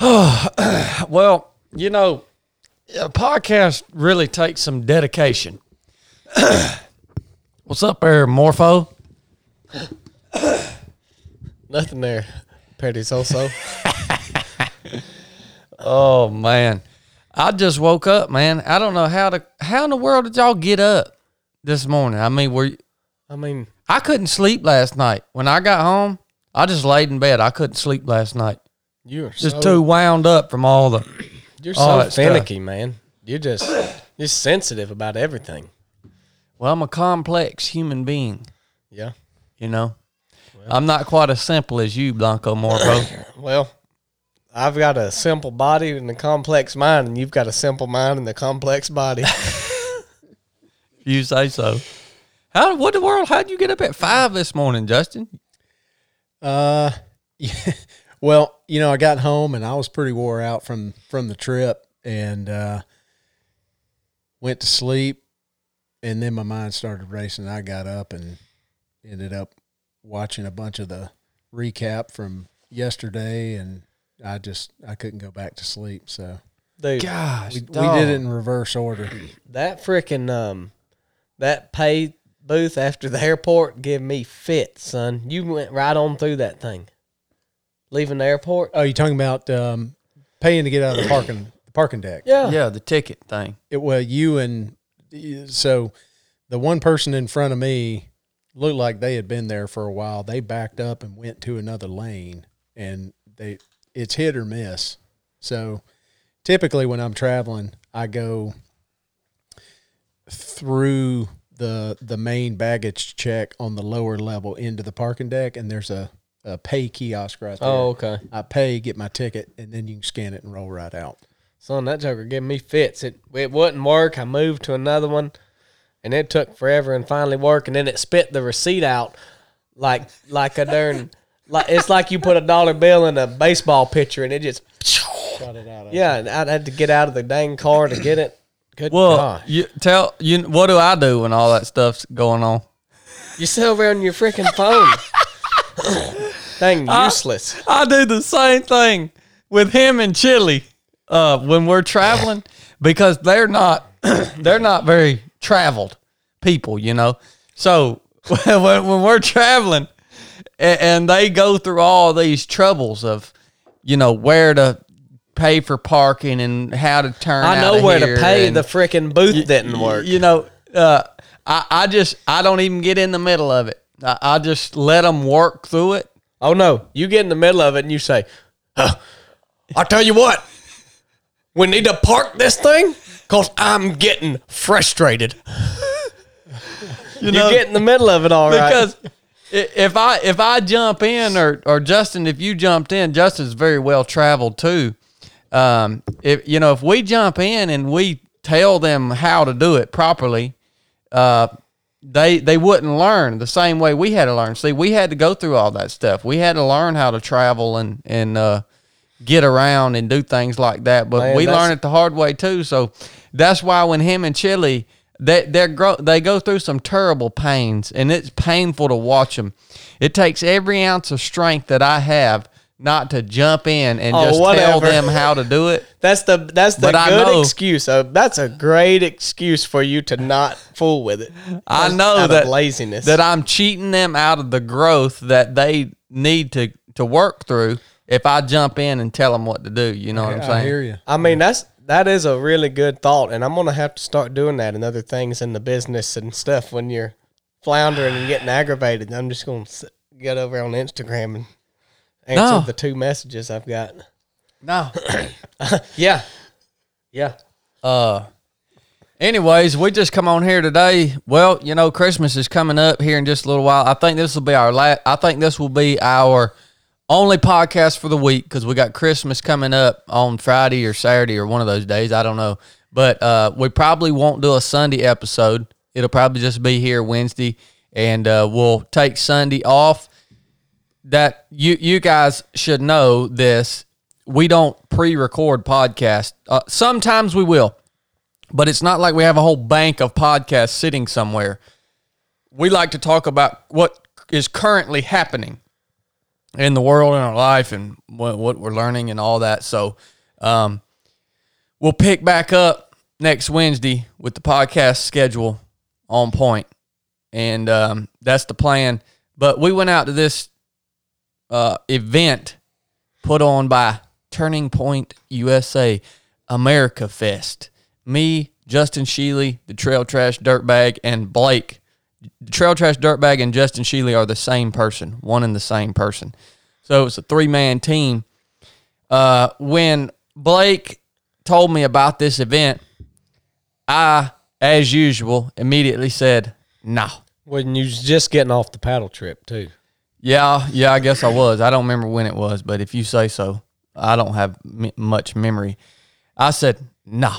Oh well, you know, a podcast really takes some dedication. What's up there, Morpho? Nothing there, Petty so. Oh man, I just woke up, man. I don't know how to. How in the world did y'all get up this morning? I mean, were you, I mean, I couldn't sleep last night. When I got home, I just laid in bed. I couldn't sleep last night. You're Just so, too wound up from all the. You're all so that stuff. finicky, man. You're just you're sensitive about everything. Well, I'm a complex human being. Yeah. You know, I'm not quite as simple as you, Blanco Morpho. Well, I've got a simple body and a complex mind, and you've got a simple mind and a complex body. you say so. How? What the world? How'd you get up at five this morning, Justin? Uh, yeah. Well, you know, I got home and I was pretty wore out from from the trip, and uh, went to sleep, and then my mind started racing. I got up and ended up watching a bunch of the recap from yesterday, and I just I couldn't go back to sleep. So Dude, Gosh, we, we did it in reverse order. that freaking um that pay booth after the airport gave me fits, son. You went right on through that thing. Leaving the airport? Oh, you're talking about um, paying to get out of the parking the parking deck? Yeah. Yeah, the ticket thing. it well you and so the one person in front of me looked like they had been there for a while they backed up and went to another lane and they it's hit or miss so typically when i'm traveling i go through the the main baggage check on the lower level into the parking deck and there's a, a pay kiosk right oh, there Oh, okay. i pay get my ticket and then you can scan it and roll right out Son, that joker gave me fits. It it wouldn't work. I moved to another one, and it took forever and finally worked. And then it spit the receipt out like like a darn like it's like you put a dollar bill in a baseball pitcher, and it just Got it out. yeah. and I had to get out of the dang car to get it. Good Well, gosh. you tell you what do I do when all that stuff's going on? You sit over on your freaking phone. Dang useless. I do the same thing with him and Chili uh, when we're traveling because they're not they're not very traveled people, you know. So when, when we're traveling and, and they go through all these troubles of you know where to pay for parking and how to turn. I know where to pay. and- The freaking booth didn't work. you know, uh, I, I just I don't even get in the middle of it. I, I just let them work through it. Oh no, you get in the middle of it and you say, huh, "I'll tell you what, we need to park this thing because I'm getting frustrated." You You get in the middle of it, all because i- if I if I jump in or or Justin, if you jumped in, Justin's very well traveled too. Um, if you know if we jump in and we tell them how to do it properly, uh, they they wouldn't learn the same way we had to learn. See, we had to go through all that stuff. We had to learn how to travel and and uh, get around and do things like that. But Man, we learned it the hard way too. So that's why when him and Chili they they grow they go through some terrible pains and it's painful to watch them. It takes every ounce of strength that I have not to jump in and Oh, just tell them how to do it. That's the that's the But good excuse. So that's a great excuse for you to not fool with it. I Out know of that laziness. that I'm cheating them out of the growth that they need to to work through if I jump in and tell them what to do. You know what I'm I saying? hear you. I mean, that's that is a really good thought, and I'm gonna have to start doing that and other things in the business and stuff when you're floundering and getting aggravated. I'm just gonna s- get over on Instagram and answer No. the two messages I've got. No. Yeah, yeah. Uh, anyways, we just come on here today. Well, you know, Christmas is coming up here in just a little while. I think this will be our last. I think this will be our only podcast for the week because we got Christmas coming up on Friday or Saturday or one of those days. I don't know, but uh, we probably won't do a Sunday episode. It'll probably just be here Wednesday, and uh, we'll take Sunday off. That you you guys should know this. We don't pre-record podcasts. Uh, sometimes we will but it's not like we have a whole bank of podcasts sitting somewhere. We like to talk about what is currently happening. in the world in our life and what, what we're learning and all that. So, um, we'll pick back up next Wednesday with the podcast schedule on point. point, and um, that's the plan. But we went out to this uh, event put on by Turning Point USA America Fest. Me, Justin Sheely, the Trail Trash Dirtbag, and Blake. The Trail Trash Dirtbag and Justin Sheely are the same person, one and the same person. So it's a three man team. Uh, when Blake told me about this event, I, as usual, immediately said, no. When you was just getting off the paddle trip too. Yeah, yeah, I guess I was. I don't remember when it was, but if you say so, I don't have m- much memory. I said, no,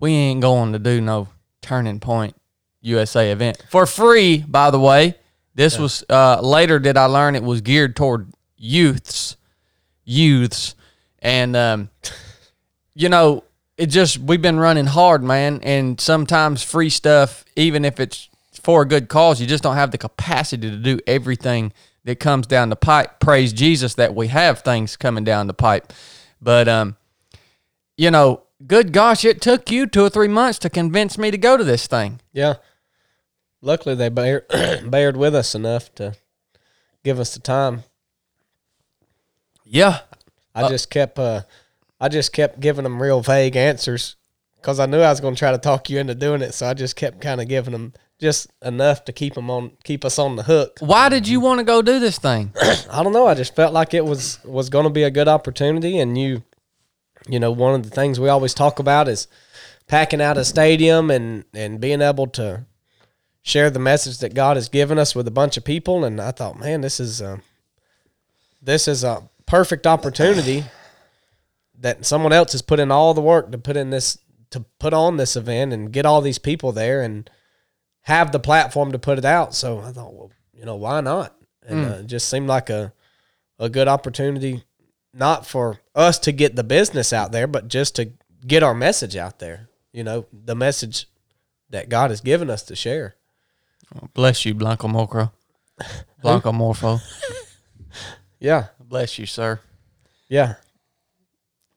we ain't going to do no Turning Point USA event for free, by the way. This was uh, later did I learn it was geared toward youths, youths, and um, you know it just we've been running hard, man, and sometimes free stuff, even if it's for a good cause, you just don't have the capacity to do everything that comes down the pipe. Praise Jesus that we have things coming down the pipe, but um, you know, good gosh, it took you two or three months to convince me to go to this thing. Yeah. Luckily, they bear, bared with us enough to give us the time. Yeah, I just kept, uh, I just kept giving them real vague answers because I knew I was going to try to talk you into doing it. So I just kept kind of giving them just enough to keep them on, keep us on the hook. why did you want to go do this thing? I don't know. I just felt like it was was going to be a good opportunity, and you, you know, one of the things we always talk about is packing out a stadium and and being able to share the message that God has given us with a bunch of people. And I thought, man, this is uh, this is a perfect opportunity that someone else has put in all the work to put in this to put on this event and get all these people there and have the platform to put it out. So I thought, well, you know, why not? And uh, it just seemed like a a good opportunity, not for us to get the business out there, but just to get our message out there. You know, the message that God has given us to share. Bless you, Blanco Mocro. Blanco Morpho. Yeah, Bless you, sir. yeah,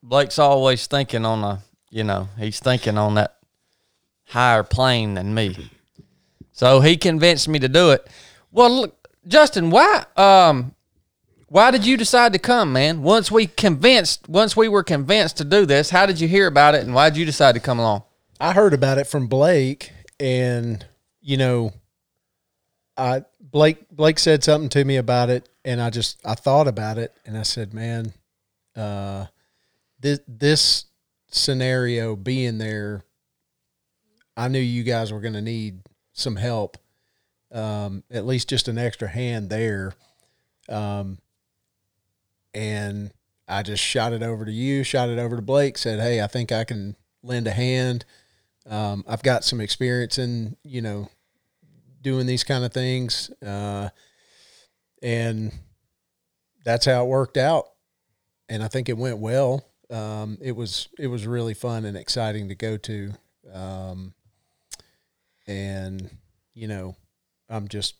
Blake's always thinking on a, you know, he's thinking on that higher plane than me. So he convinced me to do it. Well, look, Justin, why, um, why did you decide to come, man? Once we convinced, once we were convinced to do this, how did you hear about it, and why did you decide to come along? I heard about it from Blake, and you know, I Blake Blake said something to me about it, and I just I thought about it, and I said, man, uh, this this scenario being there, I knew you guys were going to need some help, um, at least just an extra hand there, um, and I just shot it over to you, shot it over to Blake, said, hey, I think I can lend a hand. Um, I've got some experience in, you know, doing these kind of things. Uh, and that's how it worked out. And I think it went well. Um, it was, it was really fun and exciting to go to. Um, and, you know, I'm just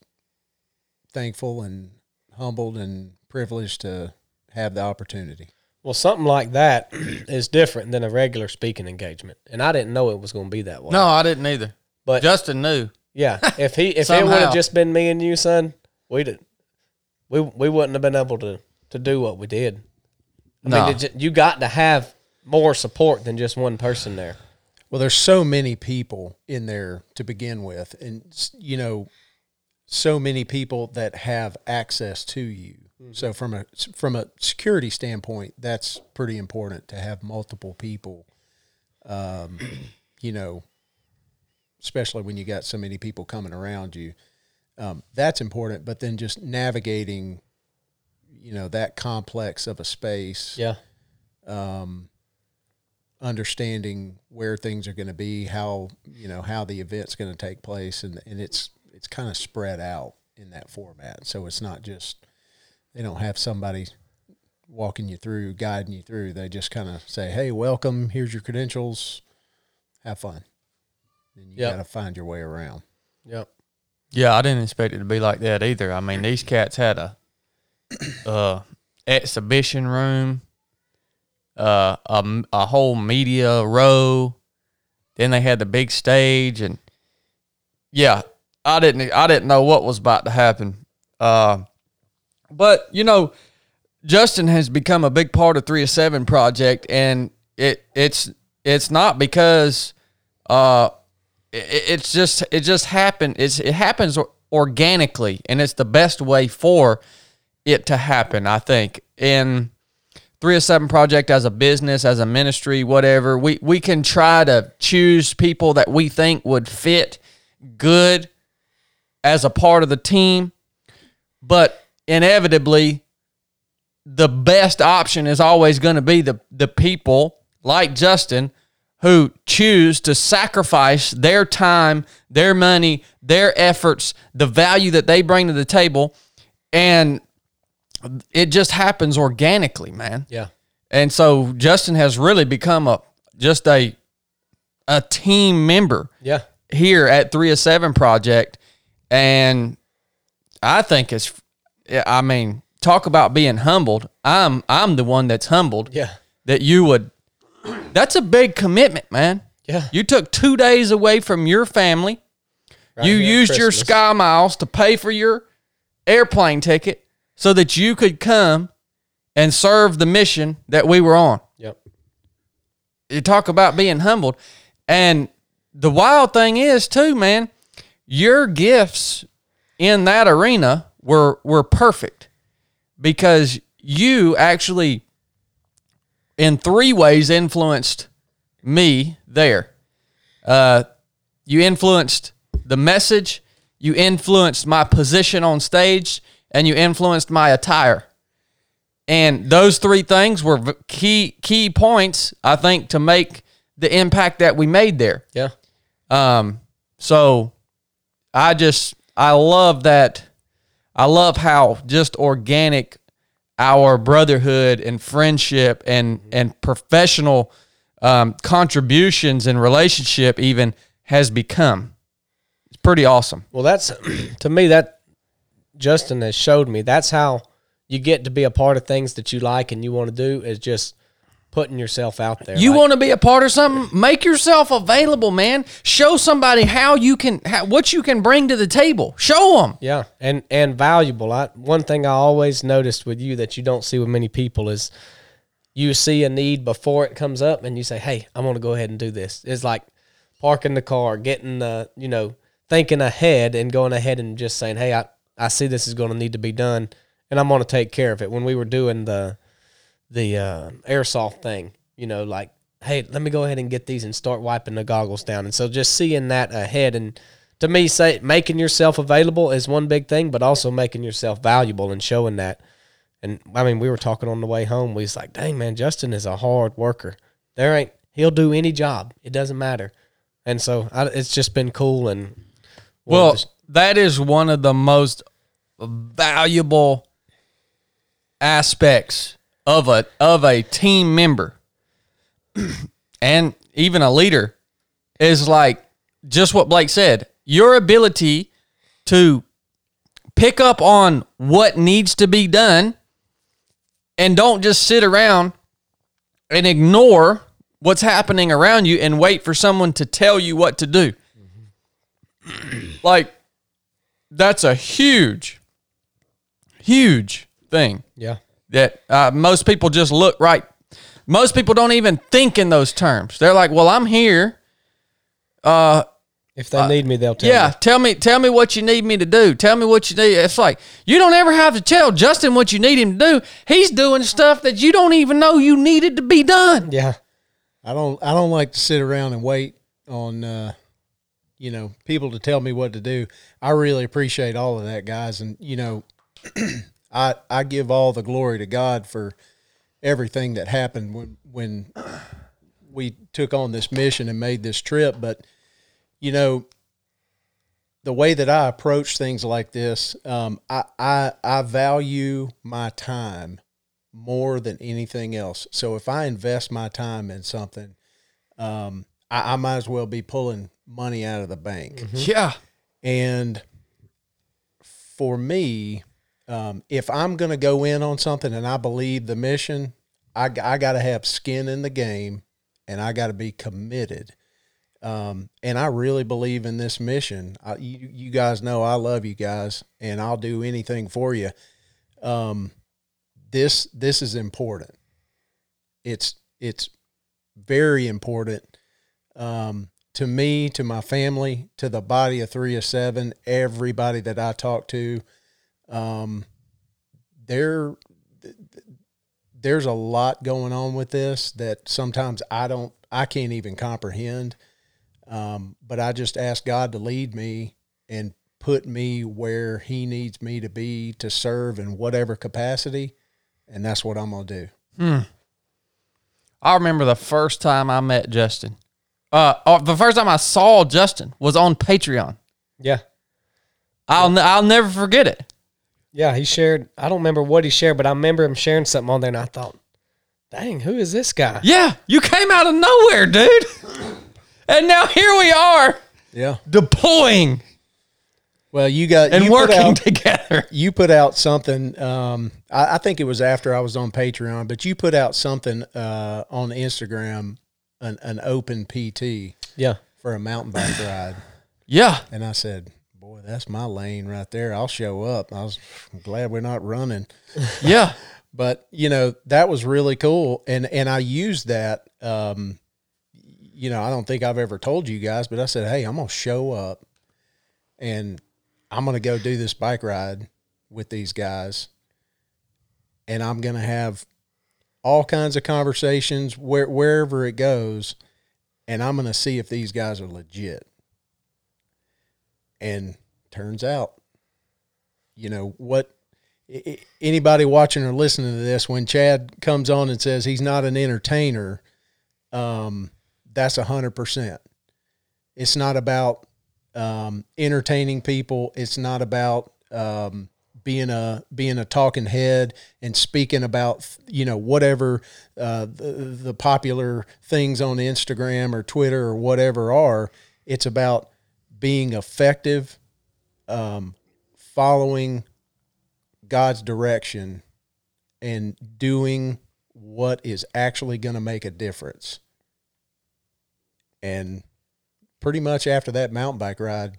thankful and humbled and privileged to have the opportunity. Well, something like that is different than a regular speaking engagement, and I didn't know it was going to be that way. No, I didn't either. but Justin knew. yeah, if he if it would have just been me and you, son, we did we we wouldn't have been able to to do what we did. I No. mean, it ju- you got to have more support than just one person there. Well, there's so many people in there to begin with, and you know, so many people that have access to you. So from a from a security standpoint, that's pretty important to have multiple people. Um, you know, especially when you got so many people coming around you, um, that's important. But then just navigating, you know, that complex of a space Yeah, um, understanding where things are going to be, how you know how the event's going to take place, and and it's it's kind of spread out in that format. So it's not just they don't have somebody walking you through, guiding you through. They just kind of say, "Hey, welcome. Here's your credentials. Have fun." And you Yep. got to find your way around. yep. Yeah, I didn't expect it to be like that either. I mean, these cats had a uh, exhibition room, uh, a, a whole media row. Then they had the big stage, and yeah, I didn't I didn't know what was about to happen. Uh, but you know, Justin has become a big part of Three of Seven project, and it it's it's not because uh, it, it's just it just happened. It's it happens organically, and it's the best way for it to happen. I think and Three or seven project as a business, as a ministry, whatever. We we can try to choose people that we think would fit good as a part of the team, but inevitably the best option is always going to be the the people like Justin who choose to sacrifice their time, their money, their efforts, the value that they bring to the table and it just happens organically, man. Yeah. And so Justin has really become a just a a team member Yeah. here at 3 of 7 project and I think it's I mean, talk about being humbled. I'm I'm the one that's humbled Yeah. that you would That's a big commitment, man. Yeah. You took 2 days away from your family. Right you used your sky miles to pay for your airplane ticket so that you could come and serve the mission that we were on Yep. you talk about being humbled. And the wild thing is too, man, your gifts in that arena were were perfect because you actually in three ways influenced me there. Uh, you influenced the message, you influenced my position on stage, and you influenced my attire. And those three things were key key points, I think, to make the impact that we made there. Yeah. Um, so I just I love that. I love how just organic our brotherhood and friendship and and professional um, contributions and relationship even has become. It's pretty awesome. Well, that's to me that Justin has showed me. That's how you get to be a part of things that you like and you want to do is just putting yourself out there. You Like, want to be a part of something? Make yourself available, man. Show somebody how you can, how, what you can bring to the table. Show them. Yeah, and and valuable. I one thing I always noticed with you that you don't see with many people is you see a need before it comes up, and you say, "Hey, I'm going to go ahead and do this." It's like parking the car, getting the you know thinking ahead and going ahead and just saying, "Hey, I I see this is going to need to be done, and I'm going to take care of it." When we were doing the the uh, airsoft thing, you know, like, "Hey, let me go ahead and get these and start wiping the goggles down," and so just seeing that ahead and to me, say making yourself available is one big thing, but also making yourself valuable and showing that. And I mean, we were talking on the way home. We was like, "Dang man, Justin is a hard worker. There ain't he'll do any job. It doesn't matter." And so I, it's just been cool and Well, that is one of the most valuable aspects of a of a team member and even a leader is like just what Blake said. Your ability to pick up on what needs to be done and don't just sit around and ignore what's happening around you and wait for someone to tell you what to do. like that's a huge huge thing. Yeah, that uh, most people just look right most people don't even think in those terms. They're like well i'm here. Uh, if they need me, they'll tell yeah me. tell me tell me what you need me to do. Tell me what you need. It's like you don't ever have to tell justin what you need him to do. He's doing stuff that you don't even know you needed to be done. Yeah, I don't I don't like to sit around and wait on uh you know people to tell me what to do. I really appreciate all of that guys and you know I I give all the glory to God for everything that happened when when we took on this mission and made this trip but you know the way that I approach things like this um I I I value my time more than anything else. So if I invest my time in something, um, I, I might as well be pulling money out of the bank. yeah And for me, um, if I'm going to go in on something and I believe the mission, I, I got to have skin in the game and I got to be committed. Um, and I really believe in this mission. I, you, you guys know I love you guys and I'll do anything for you. Um, this, this is important. It's, it's very important. Um, to me, to my family, to the body of three of seven, everybody that I talk to, um, there, there's a lot going on with this that sometimes I don't, I can't even comprehend. Um, but I just ask God to lead me and put me where He needs me to be to serve in whatever capacity, and that's what I'm gonna do. Hmm. I remember the first time I met Justin. Uh, oh, the first time I saw Justin was on Patreon. Yeah. I'll ne- I'll never forget it. Yeah, he shared. I don't remember what he shared, but I remember him sharing something on there, and I thought, "Dang, who is this guy?" Yeah, you came out of nowhere, dude. And now here we are Yeah. deploying Well, you got and you put working out- together. you put out something. Um, I, I think it was after I was on Patreon, but you put out something uh, on Instagram, an, an open PT Yeah, for a mountain bike ride, Yeah. and I said, "Boy, that's my lane right there. I'll show up." I was glad we're not running, Yeah. but you know that was really cool, and and I used that. Um, you know, I don't think I've ever told you guys, but I said, "Hey, I'm gonna show up, and I'm gonna go do this bike ride with these guys, and I'm gonna have all kinds of conversations where wherever it goes, and I'm gonna see if these guys are legit." And turns out, you know what anybody watching or listening to this, when Chad comes on and says he's not an entertainer, um, that's a hundred percent. It's not about um, entertaining people. It's not about um, being a being a talking head and speaking about you know whatever uh, the, the popular things on Instagram or Twitter or whatever are. It's about being effective, um, following God's direction and doing what is actually going to make a difference. And pretty much after that mountain bike ride,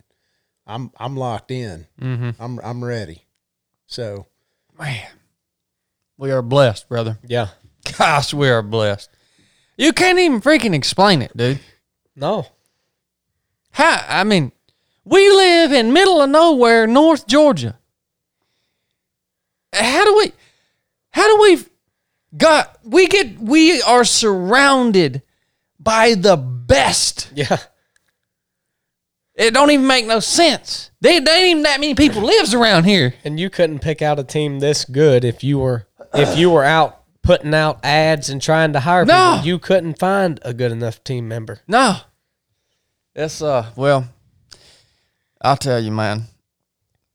I'm I'm locked in. Mm-hmm. I'm I'm ready. So Man, we are blessed, brother. yeah. Gosh, we are blessed. You can't even freaking explain it, dude. No, How? I mean, we live in middle of nowhere, North Georgia. How do we? How do we? Got we get we are surrounded by the best. yeah, It don't even make no sense. They, they ain't even that many people lives around here. and you couldn't pick out a team this good if you were if you were out putting out ads and trying to hire No. people. You couldn't find a good enough team member. No. It's uh well, I'll tell you, man.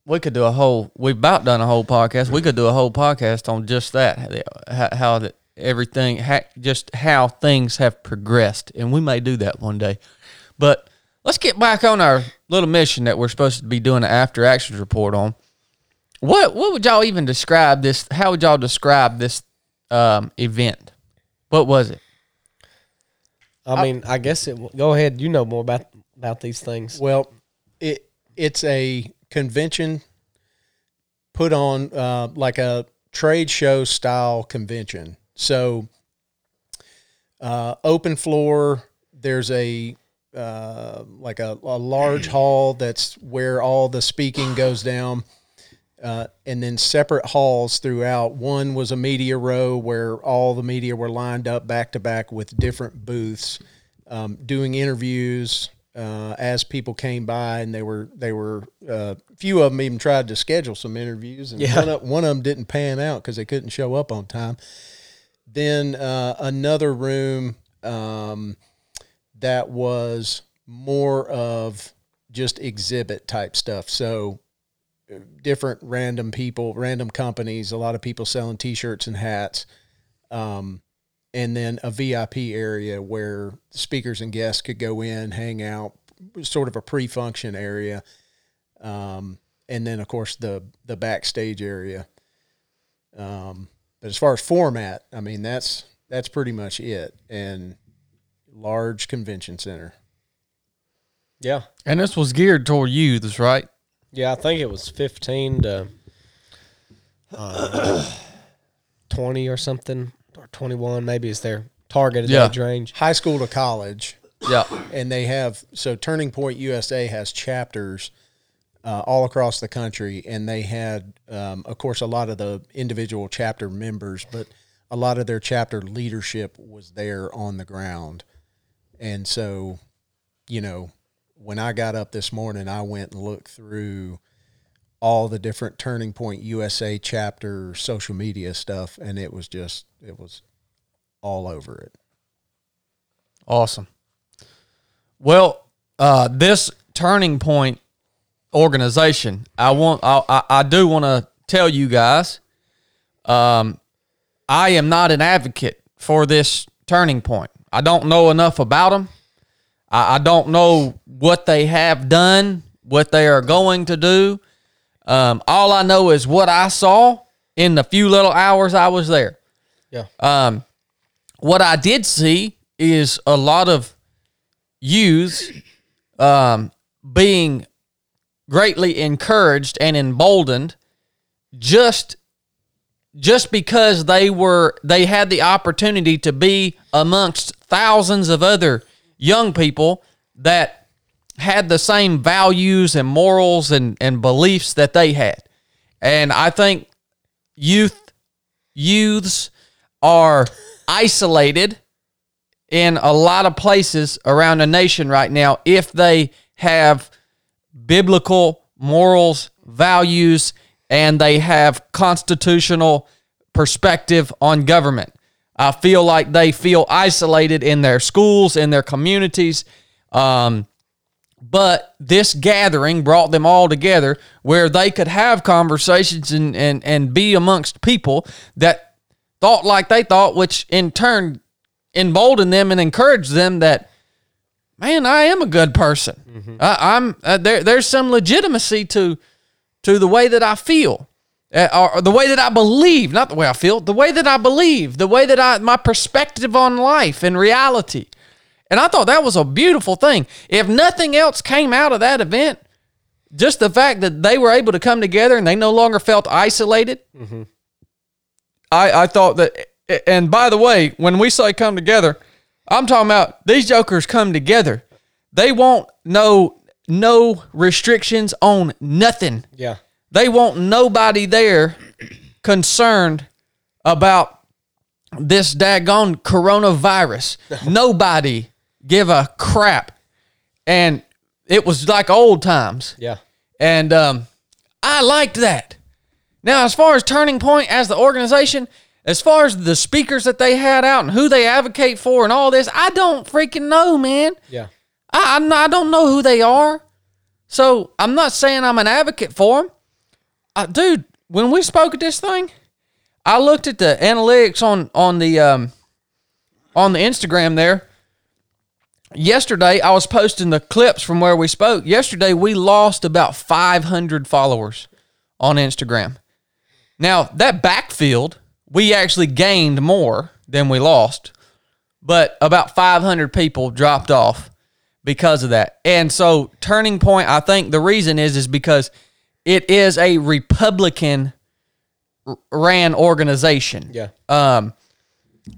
We could do a whole. We've about done a whole podcast. We could do a whole podcast on just that, how, how that everything, how, just how things have progressed, and we may do that one day. But let's get back on our little mission that we're supposed to be doing an after actions report on. What what would y'all even describe this? How would y'all describe this um, event? What was it? I mean, I guess it. w- Go ahead. You know more about about these things. well, it it's a convention put on uh, like a trade show style convention. So uh, open floor. There's a uh, like a, a large hall that's where all the speaking goes down. Uh, and then separate halls throughout. One was a media row where all the media were lined up back to back with different booths, um, doing interviews uh, as people came by, and they were they were uh, a few of them even tried to schedule some interviews, and Yeah. one of, one of them didn't pan out because they couldn't show up on time. Then uh, another room um, that was more of just exhibit type stuff. So different random people, random companies, a lot of people selling T-shirts and hats, um, and then a VIP area where speakers and guests could go in, hang out, sort of a pre-function area. Um, and then of course the the backstage area. Um, but as far as format, I mean that's that's pretty much it. And large convention center. Yeah. And this was geared toward youths, right? Yeah, I think it was 15 to uh, 20 or something, or 21 maybe is their targeted Yeah. age range. High school to college. Yeah. and they have so Turning Point USA has chapters uh, all across the country, and they had, um, of course, a lot of the individual chapter members, but a lot of their chapter leadership was there on the ground, and so, you know, when I got up this morning, I went and looked through all the different Turning Point USA chapter social media stuff, and it was just it was all over it. Awesome. Well, uh, this turning point organization, I want, I, I, I do want to tell you guys, um, I am not an advocate for this turning point. I don't know enough about them. I, I don't know what they have done, what they are going to do. Um, all I know is what I saw in the few little hours I was there. Yeah. Um, what I did see is a lot of youths um, being greatly encouraged and emboldened just just because they were they had the opportunity to be amongst thousands of other young people that had the same values and morals and, and beliefs that they had. And I think youth youths are isolated in a lot of places around the nation right now if they have biblical morals, values, and they have constitutional perspective on government. I feel like they feel isolated in their schools, in their communities. Um, but this gathering brought them all together where they could have conversations and, and, and be amongst people that thought like they thought, which in turn emboldened them and encouraged them that, man, I am a good person. I, I'm uh, there. There's some legitimacy to to the way that I feel, uh, or the way that I believe, not the way I feel, the way that I believe, the way that I my perspective on life and reality. And I thought that was a beautiful thing. If nothing else came out of that event, just the fact that they were able to come together and they no longer felt isolated. I, I thought that, and by the way, when we say come together, I'm talking about these jokers come together. They won't no no restrictions on nothing. Yeah. They want nobody there concerned about this daggone coronavirus. nobody give a crap. And it was like old times. Yeah. And um, I liked that. Now, as far as Turning Point as the organization, as far as the speakers that they had out and who they advocate for and all this, I don't freaking know, man. Yeah. I, I'm not- I don't know who they are. So I'm not saying I'm an advocate for them. Uh, dude, when we spoke at this thing, I looked at the analytics on on the um, on the Instagram there. Yesterday, I was posting the clips from where we spoke. Yesterday, we lost about 500 followers on Instagram. Now, that backfield, we actually gained more than we lost, but about 500 people dropped off because of that. And so, Turning Point, I think the reason is is because it is a Republican ran organization. Yeah. Um,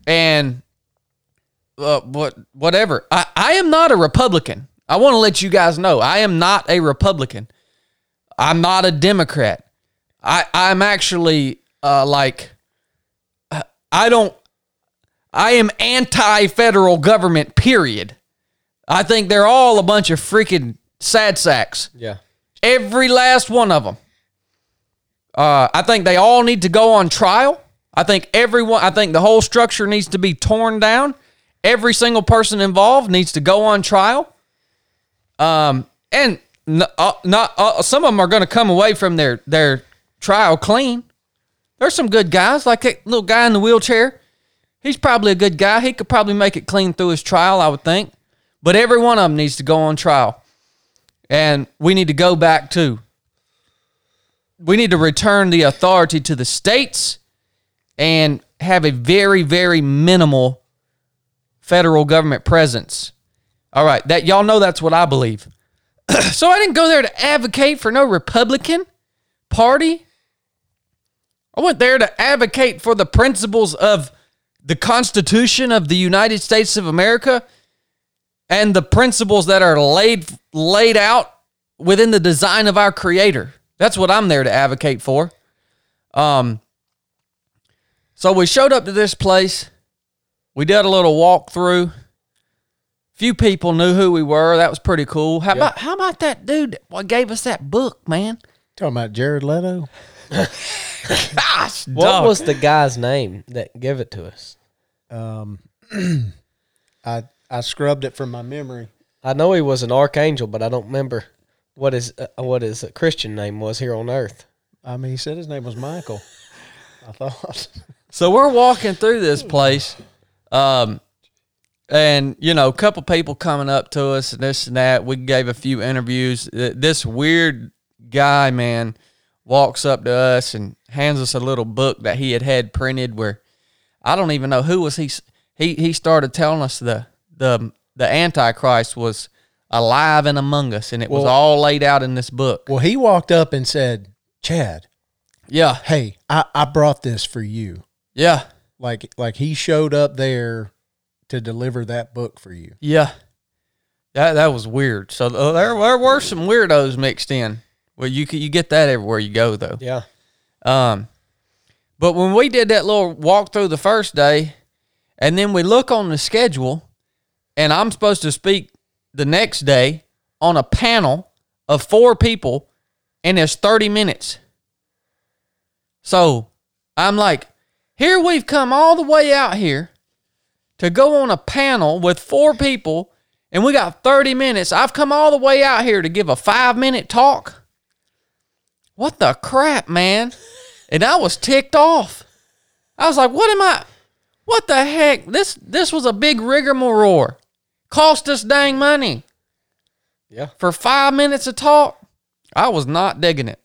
and uh, what whatever. I, I am not a Republican. I want to let you guys know I am not a Republican. I'm not a Democrat. I I'm actually uh like I don't I am anti-federal government period. I think they're all a bunch of freaking sad sacks. Yeah. Every last one of them. Uh, I think they all need to go on trial. I think everyone. I think the whole structure needs to be torn down. Every single person involved needs to go on trial. Um, and uh, not uh, some of them are going to come away from their their trial clean. There's some good guys, like that little guy in the wheelchair. He's probably a good guy. He could probably make it clean through his trial, I would think. But every one of them needs to go on trial. And we need to go back to we need to return the authority to the states and have a very very minimal federal government presence. All right, that y'all know that's what I believe. so I didn't go there to advocate for no Republican party. I went there to advocate for the principles of the Constitution of the United States of America and the principles that are laid laid out within the design of our creator. That's what I'm there to advocate for. Um so we showed up to this place. We did a little walk through. Few people knew who we were. That was pretty cool. How about how about that dude that what gave us that book, man? Talking about Jared Leto. Gosh, What dog. was the guy's name that gave it to us? Um, I I scrubbed it from my memory. I know he was an archangel, but I don't remember what his uh, what his Christian name was here on earth. I mean, he said his name was Michael. I thought. So we're walking through this place, um, and you know, a couple people coming up to us and this and that. We gave a few interviews. Uh, This weird guy, man, walks up to us and hands us a little book that he had had printed. Where I don't even know who was he. He he started telling us the the the Antichrist was alive and among us, and it was all laid out in this book. Well, he walked up and said, "Chad, Yeah, hey, I, I brought this for you." yeah, Like like he showed up there to deliver that book for you. Yeah, that that was weird. So uh, there there were some weirdos mixed in. Well, you you get that everywhere you go though. Yeah, Um, but when we did that little walk through the first day, and then we look on the schedule, and I'm supposed to speak the next day on a panel of four people, and it's 30 minutes. So I'm like, here we've come all the way out here to go on a panel with four people, and we got 30 minutes. I've come all the way out here to give a five minute talk. What the crap, man? And I was ticked off. I was like, what am I? What the heck? This this was a big rigmarole. Cost us dang money yeah. for five minutes of talk. I was not digging it.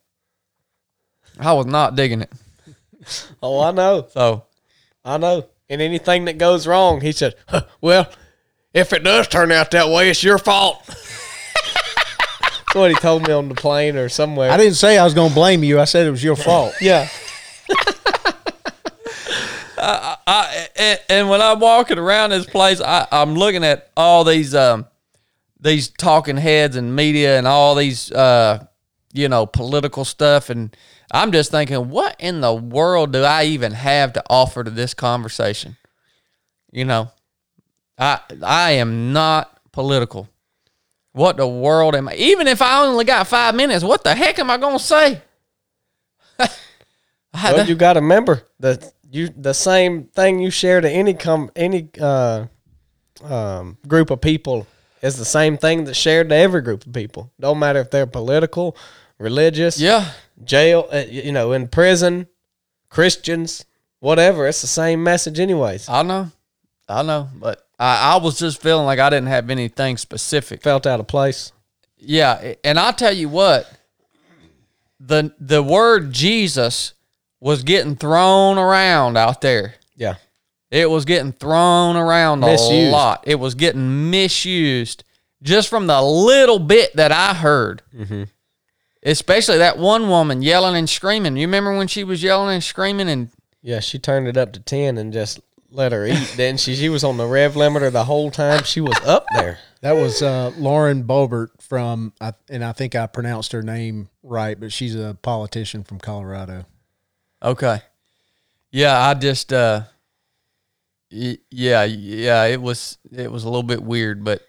I was not digging it. Oh, I know, So I know. And anything that goes wrong, he said, "Huh, "Well, if it does turn out that way, it's your fault." That's what he told me on the plane or somewhere. I didn't say I was going to blame you. I said it was your fault. yeah, I and, and when I'm walking around this place, I, I'm looking at all these um these talking heads and media and all these uh you know political stuff, and I'm just thinking, what in the world do I even have to offer to this conversation? You know, I I am not political. What the world am I? Even if I only got five minutes, what the heck am I gonna say? I- Well, you got a member the you the same thing you share to any com any uh, um, group of people is the same thing that's shared to every group of people. Don't matter if they're political, religious, yeah, jail, uh, you know, in prison, Christians, whatever. It's the same message, anyways. I know, I know, but I, I was just feeling like I didn't have anything specific. Felt out of place. Yeah, and I'll tell you what, the the word Jesus was getting thrown around out there. Yeah, It was getting thrown around a lot. It was getting misused just from the little bit that I heard. Especially that one woman yelling and screaming. You remember when she was yelling and screaming and yeah. She turned it up to ten and just let her eat. then she she was on the rev limiter the whole time. She was up there. That was uh, Lauren Boebert from, and I think I pronounced her name right, but she's a politician from Colorado. Okay. Yeah, I just uh y- yeah, yeah, it was it was a little bit weird, but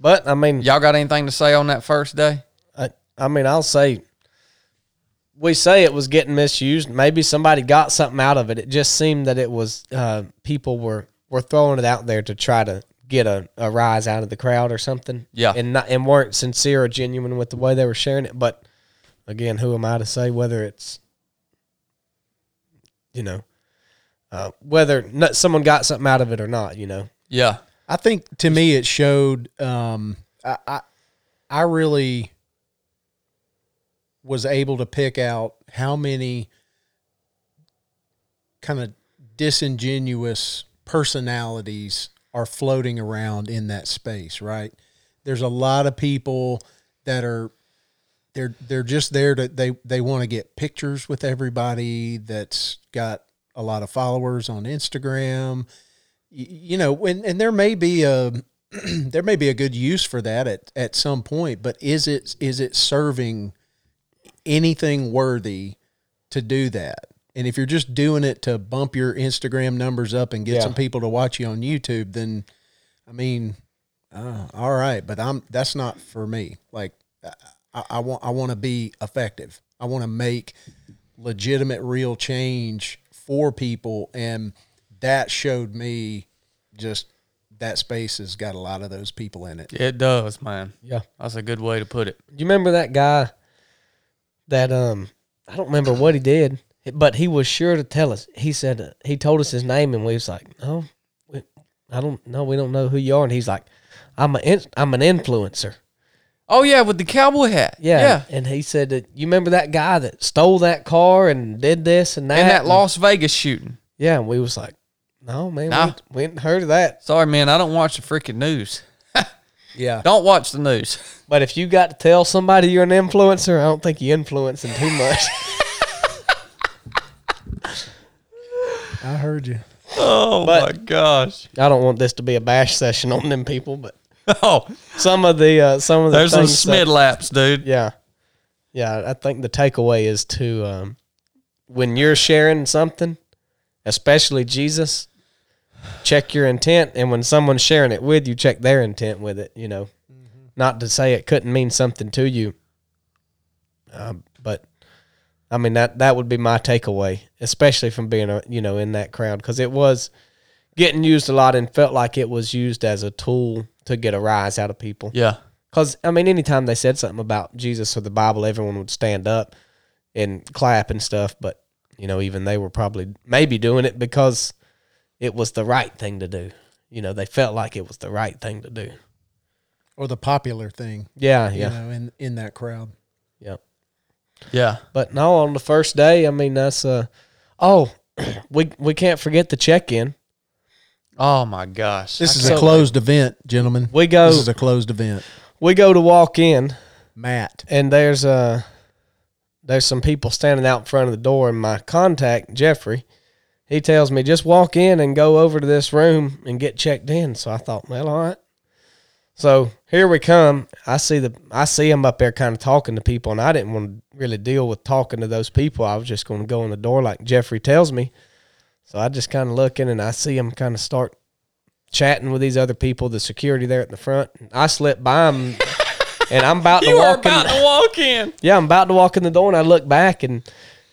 But I mean, y'all got anything to say on that first day? I, I mean, I'll say we say it was getting misused. Maybe somebody got something out of it. It just seemed that it was uh, people were were throwing it out there to try to get a, a rise out of the crowd or something. Yeah. and not and weren't sincere or genuine with the way they were sharing it. But again, who am I to say whether it's you know uh, whether not, someone got something out of it or not? You know. Yeah. I think to me it showed. Um, I, I I really was able to pick out how many kind of disingenuous personalities are floating around in that space, right? There's a lot of people that are they're they're just there to they they want to get pictures with everybody that's got a lot of followers on Instagram. Y- You know, and, and there may be a there may be a good use for that at, at some point, but is it is it serving anything worthy to do that? And if you're just doing it to bump your Instagram numbers up and get Yeah. some people to watch you on YouTube, then I mean, uh, all right, but I'm that's not for me. Like I, I want I want to be effective. I want to make legitimate, real change for people, and that showed me just that space has got a lot of those people in it. It does, man. Yeah. That's a good way to put it. You remember that guy that um I don't remember what he did, but he was sure to tell us. He said uh, he told us his name, and we was like, "No, we, I don't know. We don't know who you are." And he's like, "I'm a in, I'm an influencer." Oh yeah, with the cowboy hat. Yeah, yeah. And he said that you remember that guy that stole that car and did this and that And that Las Vegas shooting. Yeah, and we was like, "No, man, Nah. we, we ain't heard of that." Sorry, man. I don't watch the freaking news. Yeah, Don't watch the news. But if you got to tell somebody you're an influencer, I don't think you're influencing too much. I heard you. Oh But- my gosh. I don't want this to be a bash session on them people, but Oh, some of the uh, some of the there's some things that- smid laps, dude. yeah, yeah. I think the takeaway is to um, when you're sharing something, especially Jesus, check your intent, and when someone's sharing it with you, check their intent with it. You know, not to say it couldn't mean something to you, um, but I mean that that would be my takeaway, especially from being a, you know in that crowd because it was getting used a lot and felt like it was used as a tool to get a rise out of people. Yeah. Because I mean, anytime they said something about Jesus or the Bible, everyone would stand up and clap and stuff. But you know, even they were probably maybe doing it because it was the right thing to do. You know, they felt like it was the right thing to do. Or the popular thing, Yeah, you yeah, know, in in that crowd. yeah. Yeah. But no, on the first day, I mean, that's uh, oh, we we can't forget the check in. Oh my gosh. This is So- a closed event, gentlemen. We go This is a closed event. we go to walk in. Matt, and there's uh there's some people standing out in front of the door. And my contact jeffrey he tells me just walk in and go over to this room and get checked in. So i thought well all right. So here we come. I see the i see him up there kind of talking to people. And i didn't want to really deal with talking to those people. I was just going to go in the door like jeffrey tells me so i just kind of looking and i see him kind of start chatting with these other people the security there at the front i slip by him and i'm about to walk in about to walk in. yeah, I'm about to walk in the door and I look back and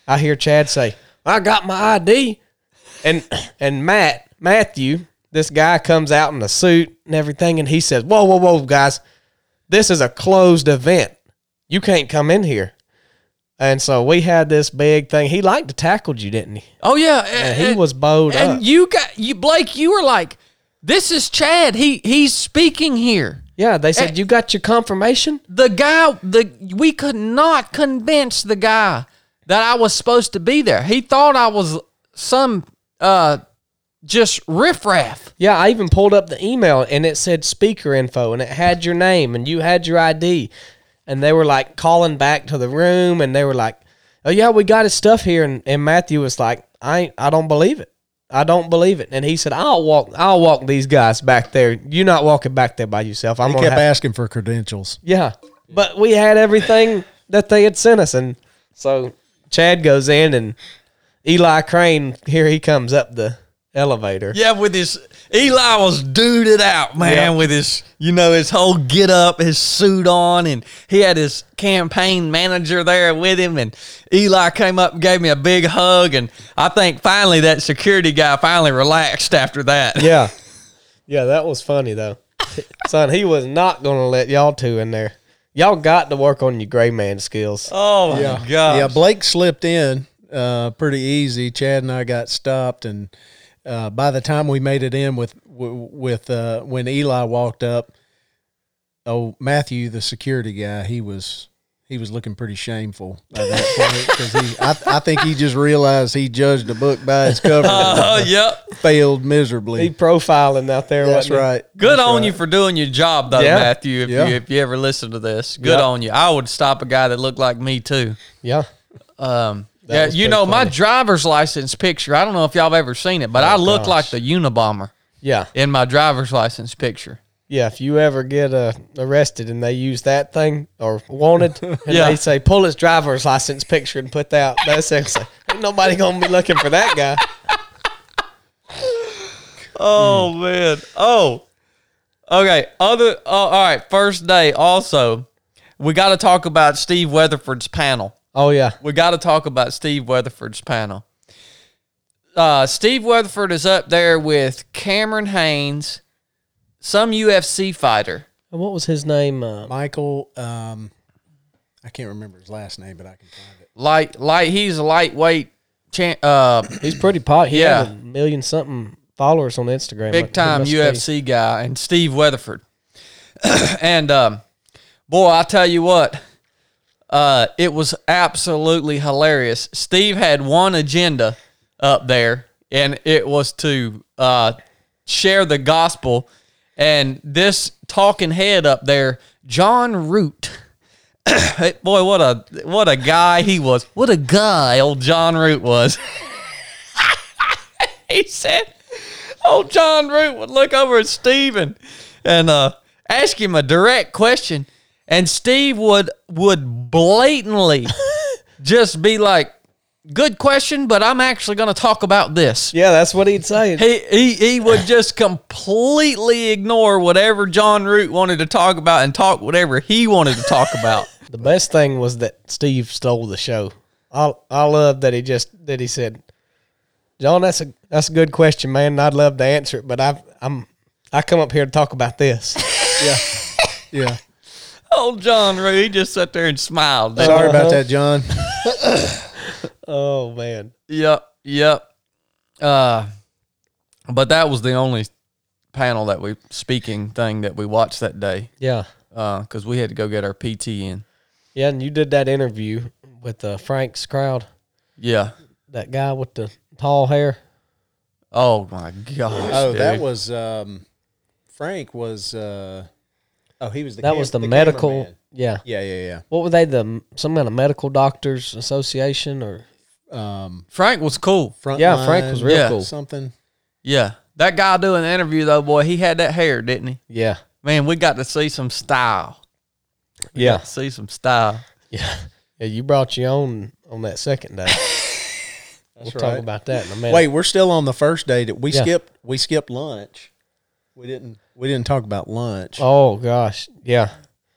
I hear Chad say, I got my ID. And and Matt, Matthew, this guy comes out in a suit and everything, and he says, Whoa, whoa, whoa, guys, this is a closed event. You can't come in here. And so we had this big thing. He liked to tackle you, didn't he? Oh yeah. And he was bowed And up. you got you Blake, you were like, This is Chad. He he's speaking here. yeah, they said, You got your confirmation? The guy the we could not convince the guy that I was supposed to be there. He thought I was some uh just riffraff. Yeah, I even pulled up the email and it said speaker info and it had your name and you had your ID. And they were like calling back to the room and they were like, Oh yeah, we got his stuff here and, and Matthew was like, I ain't, I don't believe it. I don't believe it. And he said, I'll walk I'll walk these guys back there. You're not walking back there by yourself. I'm he kept have, asking for credentials. Yeah. But we had everything that they had sent us and so Chad goes in and Eli Crane, here he comes up the elevator. Yeah, with his Eli was duded out, man, Yeah. with his you know his whole get up, his suit on, and he had his campaign manager there with him. And Eli came up and gave me a big hug, and I think finally that security guy finally relaxed after that. Yeah. Yeah, that was funny though. Son, he was not gonna let y'all two in there. Y'all got to work on your gray man skills. Oh my god. Yeah, Blake slipped in uh, pretty easy. Chad and I got stopped, and uh, by the time we made it in with with uh, when Eli walked up, oh Matthew, the security guy, he was he was looking pretty shameful by that point because he, I, I think he just realized he judged a book by its cover Oh, and yep. failed miserably. He profiling out there. That's wasn't he? right. Good That's on right. you for doing your job, though, Yeah. Matthew. If Yeah. you if you ever listen to this, good Yeah. on you. I would stop a guy that looked like me too. Yeah. Um, That yeah, you know my driver's license picture. I don't know if y'all have ever seen it, but I look gosh. like the Unabomber Yeah. in my driver's license picture. Yeah. If you ever get uh, arrested and they use that thing or wanted, and Yeah. they say pull his driver's license picture and put that, that's it. Ain't nobody gonna be looking for that guy. Oh man. Oh. Okay. Other. Oh, all right. First day. Also, we got to talk about Steve Weatherford's panel. Oh yeah. We got to talk about Steve Weatherford's panel. Uh, Steve Weatherford is up there with Cameron Hanes, some UFC fighter. And what was his name? Uh, Michael, um, I can't remember his last name, but I can find it. Light, light. He's a lightweight. Champ, uh, he's pretty pot. He Yeah. had a million something followers on Instagram. big time must be- UFC guy, and Steve Weatherford. and um, boy, I tell you what, uh, it was absolutely hilarious. Steve had one agenda up there, and it was to uh, share the gospel. And this talking head up there, John Root. Hey, Boy, what a what a guy he was! What a guy old John Root was. he said, "Old John Root would look over at Steven and uh, ask him a direct question, and Steve would would blatantly just be like, "Good question, but I'm actually going to talk about this." Yeah, that's what he'd say. He, he he would just completely ignore whatever John Root wanted to talk about and talk whatever he wanted to talk about. The best thing was that Steve stole the show. I I love that he just that he said, John, that's a that's a good question, man. and I'd love to answer it, but I've I'm I come up here to talk about this. Yeah. Yeah. Old John Root, he just sat there and smiled. Sorry about that, John. oh man. Yep, yep. Uh, but that was the only panel that we speaking thing that we watched that day. Yeah. Uh, because we had to go get our PT in. Yeah, and you did that interview with uh, Frank's crowd, Yeah. that guy with the tall hair. Oh my gosh. Oh, that dude. was um, Frank was. Uh, oh, he was the. That cam- was the, medical. cameraman. Yeah. Yeah, yeah, What were they? The some kind of medical doctors association or? yeah. Um, Frank was cool. front Yeah, Frank was real Yeah. cool. Something. Yeah. That guy doing the interview though, boy, he had that hair, didn't he? Yeah. Man, we got to see some style. We Yeah. got to see some style. Yeah. Yeah. You brought your own on that second day. we'll That's talk about that in a minute. Wait, we're still on the first day that we Yeah. skipped. We skipped lunch. We didn't. We didn't talk about lunch Oh gosh. Yeah.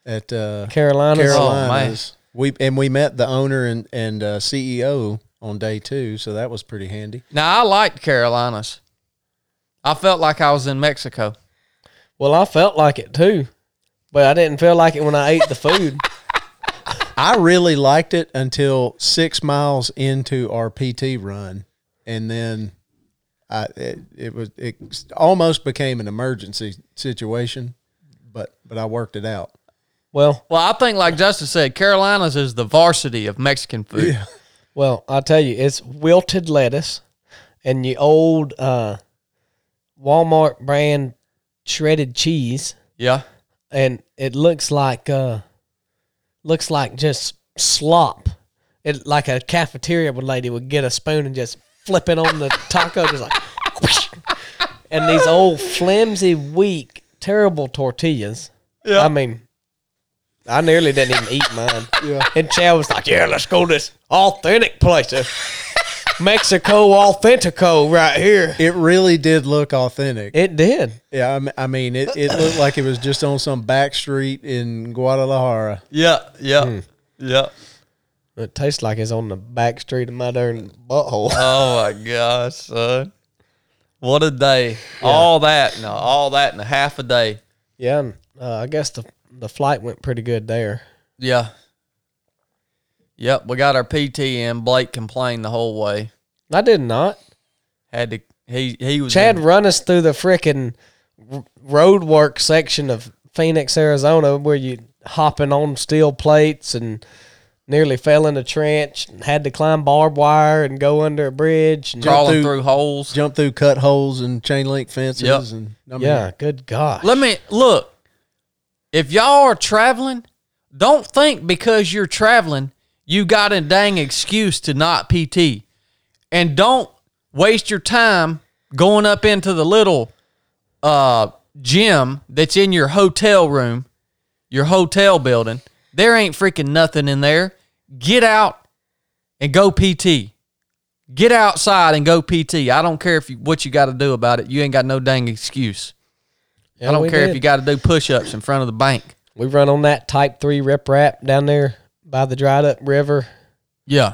at uh, Carolina's. Carolinas. we and we met the owner and and uh, CEO on day two, so that was pretty handy. Now I liked Carolinas. I felt like I was in Mexico. Well, I felt like it too, but I didn't feel like it when I ate the food. I really liked it until six miles into our PT run, and then I it, it was it almost became an emergency situation, but but I worked it out. well, Well, I think like Justin said, Carolinas is the varsity of Mexican food. well, I'll tell you, it's wilted lettuce and the old uh, Walmart brand shredded cheese, Yeah. and it looks like uh, looks like just slop. It like a cafeteria lady would get a spoon and just flip it on the taco, just like. whoosh. And these old flimsy, weak, terrible tortillas. Yeah. I mean, I nearly didn't even eat mine. Yeah. And Chad was like, "Yeah, let's go to this authentic place, uh, Mexico Authentico, right here." It really did look authentic. It did. yeah, I mean, it, it looked like it was just on some back street in Guadalajara. Yeah. Yeah. Yeah. It tastes like it's on the back street of my darn butthole. Oh my gosh, son. What a day. All that, no, all that in a half a day. Yeah, and, uh, I guess the the flight went pretty good there. Yeah. Yep, we got our PT in. Blake complained the whole way. I did not. Had to he he was Chad in- run us through the frickin' r- road work section of Phoenix, Arizona, where you hopping on steel plates and nearly fell in a trench and had to climb barbed wire and go under a bridge. And, Crawling through- through holes. Jump through cut holes and chain link fences Yep. and I mean, yeah, good gosh. Let me look. If y'all are traveling, don't think because you're traveling, you got a dang excuse to not PT. And don't waste your time going up into the little uh gym that's in your hotel room, your hotel building. There ain't freaking nothing in there. Get out and go PT. Get outside and go PT. I don't care if you, what you got to do about it. You ain't got no dang excuse. Yeah, I don't care did. if you got to do push-ups in front of the bank. We run on that Type Three rip rap down there by the dried up river. Yeah.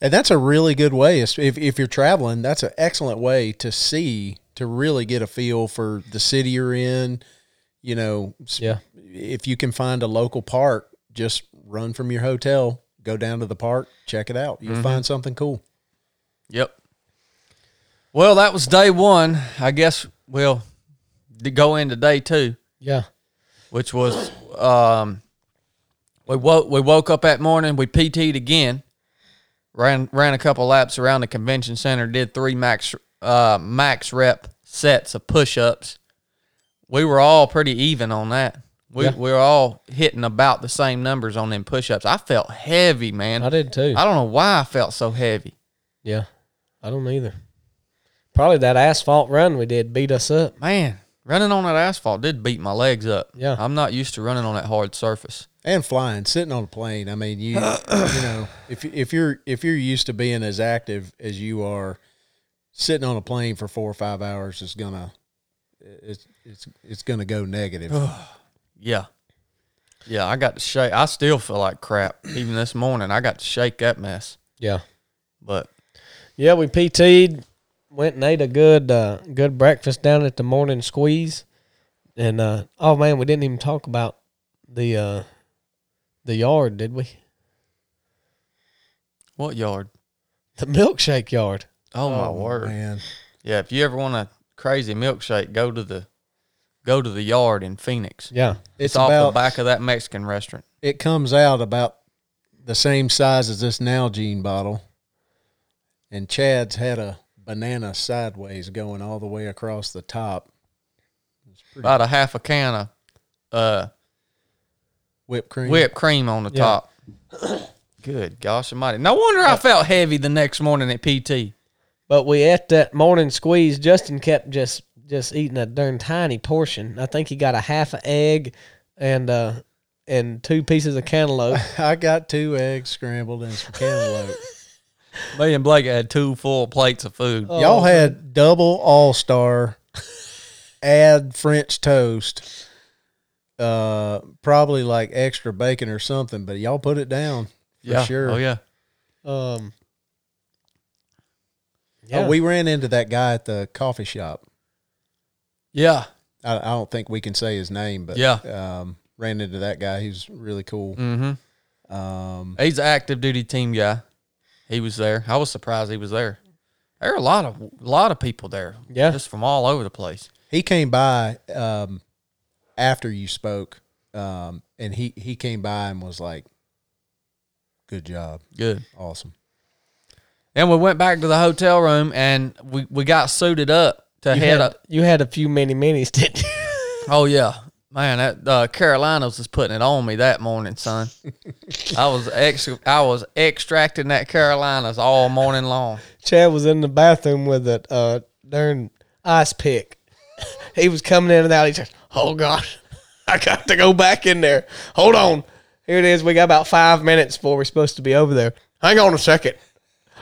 And that's a really good way. If, if you're traveling, that's an excellent way to see, to really get a feel for the city you're in. You know, Yeah. if you can find a local park, just run from your hotel, go down to the park, check it out. You'll find something cool. Yep. Well, that was day one. I guess we'll go into day two, Yeah. which was um, we woke we woke up that morning. We PT'd again, ran ran a couple laps around the convention center. Did three max uh, max rep sets of push ups. We were all pretty even on that. We Yeah. we were all hitting about the same numbers on them push ups. I felt heavy, man. I did too. I don't know why I felt so heavy. yeah. I don't either. Probably that asphalt run we did beat us up. Man, running on that asphalt did beat my legs up. Yeah. I'm not used to running on that hard surface. And flying, sitting on a plane. I mean, you you know, if if you're if you're used to being as active as you are, sitting on a plane for four or five hours is gonna it's it's it's gonna go negative. Yeah. Yeah, I got to shake. I still feel like crap. Even this morning, I got to shake that mess. Yeah. But Yeah, we PT'd, went and ate a good uh, good breakfast down at the morning squeeze. And uh, oh man, we didn't even talk about the uh, the yard, did we? what yard? The milkshake yard. Oh, my word. man. Yeah, if you ever want a crazy milkshake, go to the go to the yard in Phoenix. Yeah. It's, It's off about the back of that Mexican restaurant. it comes out about the same size as this Nalgene bottle. And Chad's had a banana sideways going all the way across the top. It's pretty About a half a can of uh, whipped cream. whipped cream on the Yeah. top. Good gosh almighty. No wonder I felt heavy the next morning at PT. But we ate that morning squeeze. Justin kept just just eating a darn tiny portion. I think he got a half an egg and uh and two pieces of cantaloupe. I got two eggs scrambled and some cantaloupe. Me and Blake had two full plates of food. Oh, Y'all had double all star, add French toast, uh, probably like extra bacon or something, but y'all put it down for yeah. sure. Oh yeah. Um. Oh, we ran into that guy at the coffee shop. Yeah. I, I don't think we can say his name, but Yeah. um, ran into that guy. He's really cool. Mm-hmm. Um, He's an active duty team guy. He was there. I was surprised he was there. There are a lot of a lot of people there. Yeah. Just from all over the place. he came by um, after you spoke, um, and he he came by and was like, "Good job, Good. awesome." And we went back to the hotel room and we, we got suited up to you had, up. you had a few mini minis, didn't you? Oh yeah, man, that uh, Carolinas was putting it on me that morning, son. I was ex- I was extracting that Carolinas all morning long. Chad was in the bathroom with a uh, darn ice pick. he was coming in and out. He said, "Oh gosh, I got to go back in there. Hold on, here it is. We got about five minutes before we're supposed to be over there. Hang on a second.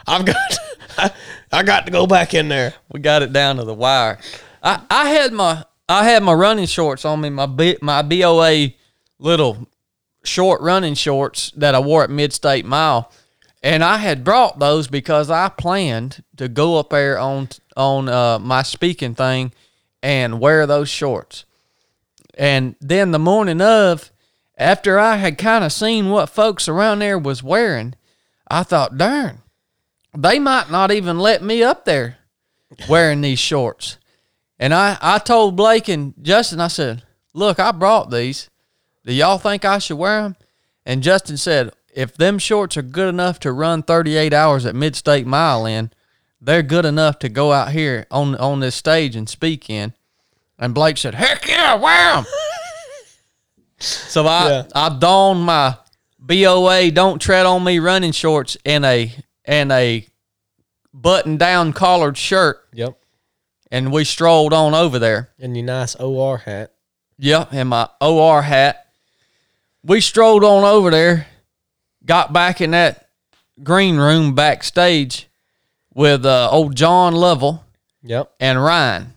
I've got, I, I got to go back in there. We got it down to the wire. I, I had my I had my running shorts on me, my B, my BOA little short running shorts that I wore at Mid State Mile, and I had brought those because I planned to go up there on on uh, my speaking thing and wear those shorts. And then the morning of, after I had kind of seen what folks around there was wearing, I thought, darn, they might not even let me up there wearing these shorts. And I, I told Blake and Justin, I said, look, I brought these. Do y'all think I should wear them? And Justin said, if them shorts are good enough to run 38 hours at Mid State Mile in, they're good enough to go out here on on this stage and speak in. And Blake said, heck yeah, wear them. so I Yeah. I donned my BOA Don't Tread on Me running shorts and a and a button down collared shirt Yep. and we strolled on over there. And your nice OR hat. Yep, and my OR hat. We strolled on over there, got back in that green room backstage with uh, old John Lovell Yep. and Ryan,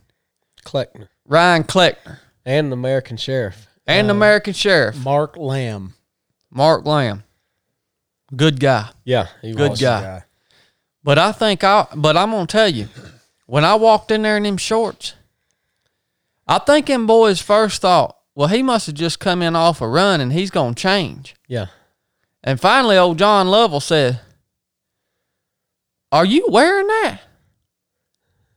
Kleckner. Ryan Kleckner, And the American Sheriff. and the American Sheriff, Mark Lamb. Mark Lamb. Good guy. Yeah. He Good was. guy. guy. But I think I but I'm gonna tell you, when I walked in there in them shorts, I think them boys first thought, well, he must have just come in off a run and he's gonna change. Yeah. And finally old John Lovell said, Are you wearing that?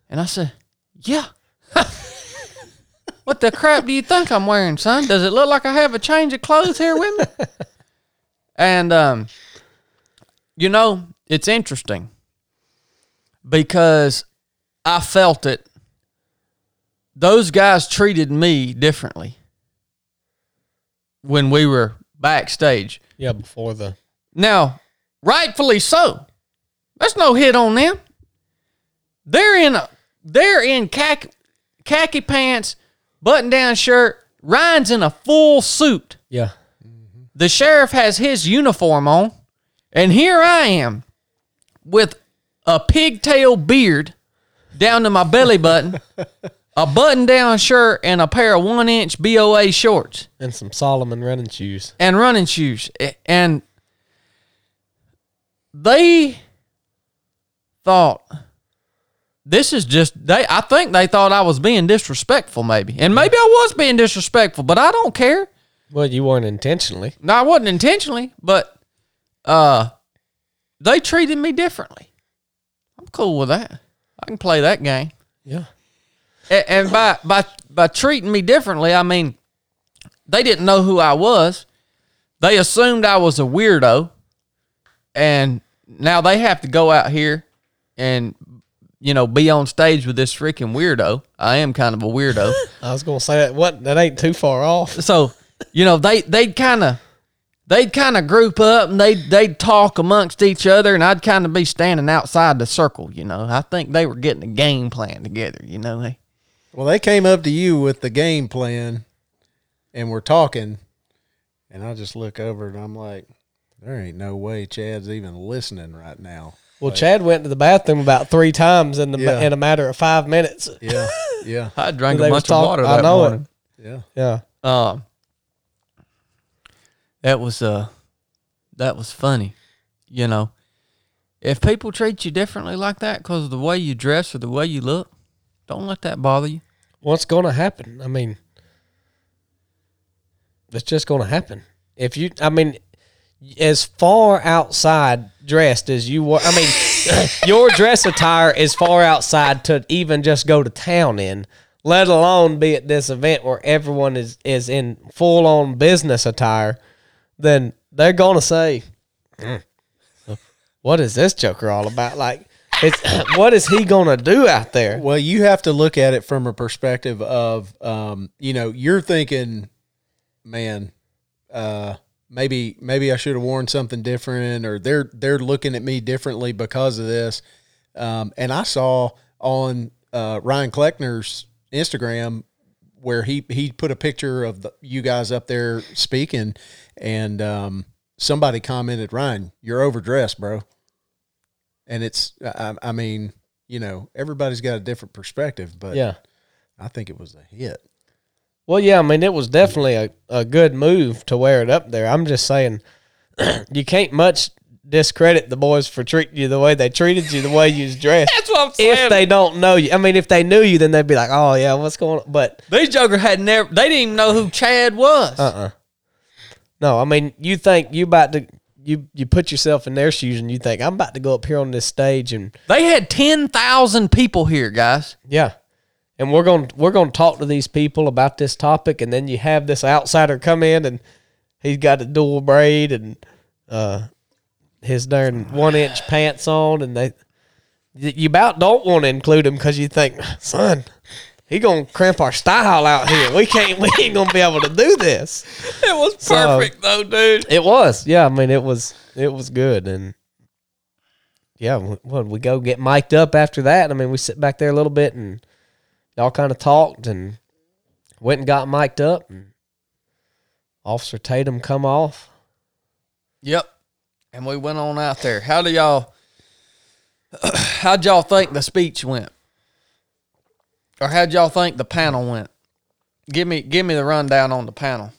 And I said, Yeah. what the crap do you think I'm wearing, son? Does it look like I have a change of clothes here with me? and um, you know, it's interesting because I felt it. Those guys treated me differently when we were backstage. Yeah. Before the. Now, rightfully so. That's no hit on them. They're in a they're in khaki, khaki pants, button down shirt. Ryan's in a full suit. Yeah. The sheriff has his uniform on, and here I am with a pigtail beard down to my belly button, a button down shirt, and a pair of one inch BOA shorts And some Salomon running shoes. and running shoes. And they thought this is just they I think they thought I was being disrespectful maybe. And maybe I was being disrespectful, but I don't care. Well, you weren't intentionally. No, I wasn't intentionally, but uh they treated me differently. I'm cool with that. I can play that game. Yeah. A- And by by by treating me differently, I mean they didn't know who I was. They assumed I was a weirdo, and now they have to go out here and you know be on stage with this freaking weirdo. I am kind of a weirdo, I was gonna say that. What? That ain't too far off. so you know they they'd kind of they'd kind of group up and they'd they'd talk amongst each other, and I'd kind of be standing outside the circle. You know, I think they were getting a game plan together. You know, they. Well, they came up to you with the game plan, and we're talking, and I just look over and I'm like, there ain't no way Chad's even listening right now. Well, Chad went to the bathroom about three times in the Yeah. in a matter of five minutes. Yeah, yeah, I drank a was bunch talk- of water I that know it. yeah. Yeah. Um, that was uh, that was funny. You know, if people treat you differently like that because of the way you dress or the way you look, don't let that bother you. What's gonna happen? I mean, it's just gonna happen. If you, I mean, as far outside dressed as you were, I mean, your dress attire is far outside to even just go to town in. Let alone be at this event where everyone is is in full on business attire, then they're gonna say, "Hmm, "What is this Joker all about?" Like, it's what is he gonna do out there? Well, you have to look at it from a perspective of, um, you know, you're thinking, man, uh, maybe maybe I should have worn something different, or they're they're looking at me differently because of this. Um, and I saw on uh, Ryan Kleckner's Instagram where he he put a picture of the, you guys up there speaking, and um, somebody commented, Ryan, you're overdressed, bro. And it's, I, I mean, you know, everybody's got a different perspective, but Yeah. I think it was a hit. Well, yeah, I mean, it was definitely a, a good move to wear it up there. I'm just saying, you can't much discredit the boys for treating you the way they treated you, the way you was dressed. That's what I'm saying. if they don't know you, I mean, if they knew you, then they'd be like, "Oh yeah, what's going on?" But These jokers had never. They didn't even know who Chad was. uh, uh no, I mean, you think you about to you you put yourself in their shoes and you think I'm about to go up here on this stage and They had ten thousand people here, guys. yeah, and we're going to we're going to talk to these people about this topic, and then you have this outsider come in and he's got a dual braid and uh, his darn one inch pants on, and they you about don't want to include him because you think, son, he gonna cramp our style out here. We can't, we ain't gonna be able to do this. It was So- perfect though, dude. It was, yeah. I mean, it was, it was good, and yeah, what we go get mic'd up after that. I mean, we sit back there a little bit and y'all kind of talked and went and got mic'd up. And Officer Tatum come off. Yep. And we went on out there. How do y'all how'd y'all think the speech went? Or how'd y'all think the panel went? Give me give me the rundown on the panel.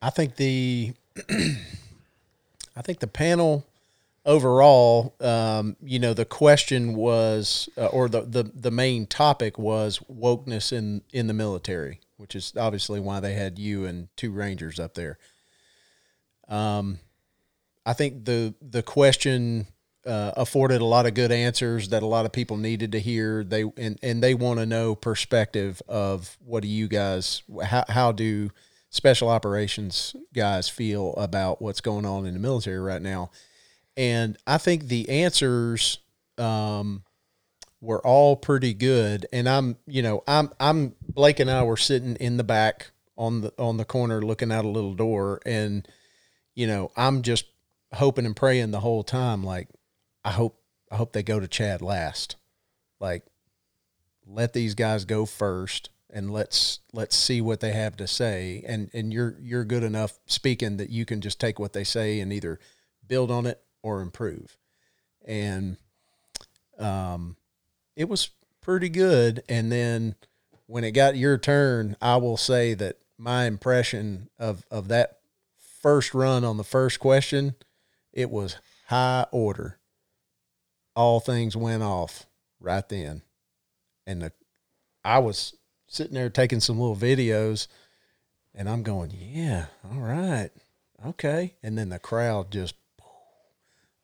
I think the I think the panel overall, um, you know, the question was, uh, or the, the the main topic was wokeness in in the military, which is obviously why they had you and two rangers up there. Um, I think the the question uh, afforded a lot of good answers that a lot of people needed to hear. They and and they want to know perspective of what do you guys how how do special operations guys feel about what's going on in the military right now. And I think the answers um, were all pretty good. And I'm, you know, I'm, I'm Blake and I were sitting in the back on the on the corner looking out a little door, and you know, I'm just hoping and praying the whole time, like I hope I hope they go to Chad last, like let these guys go first and let's let's see what they have to say. And and you're you're good enough speaking that you can just take what they say and either build on it or improve. And um it was pretty good. And then when it got your turn i will say that my impression of of that first run on the first question it was high order all things went off right then and the i was sitting there taking some little videos and I'm going, yeah, all right. Okay. And then the crowd just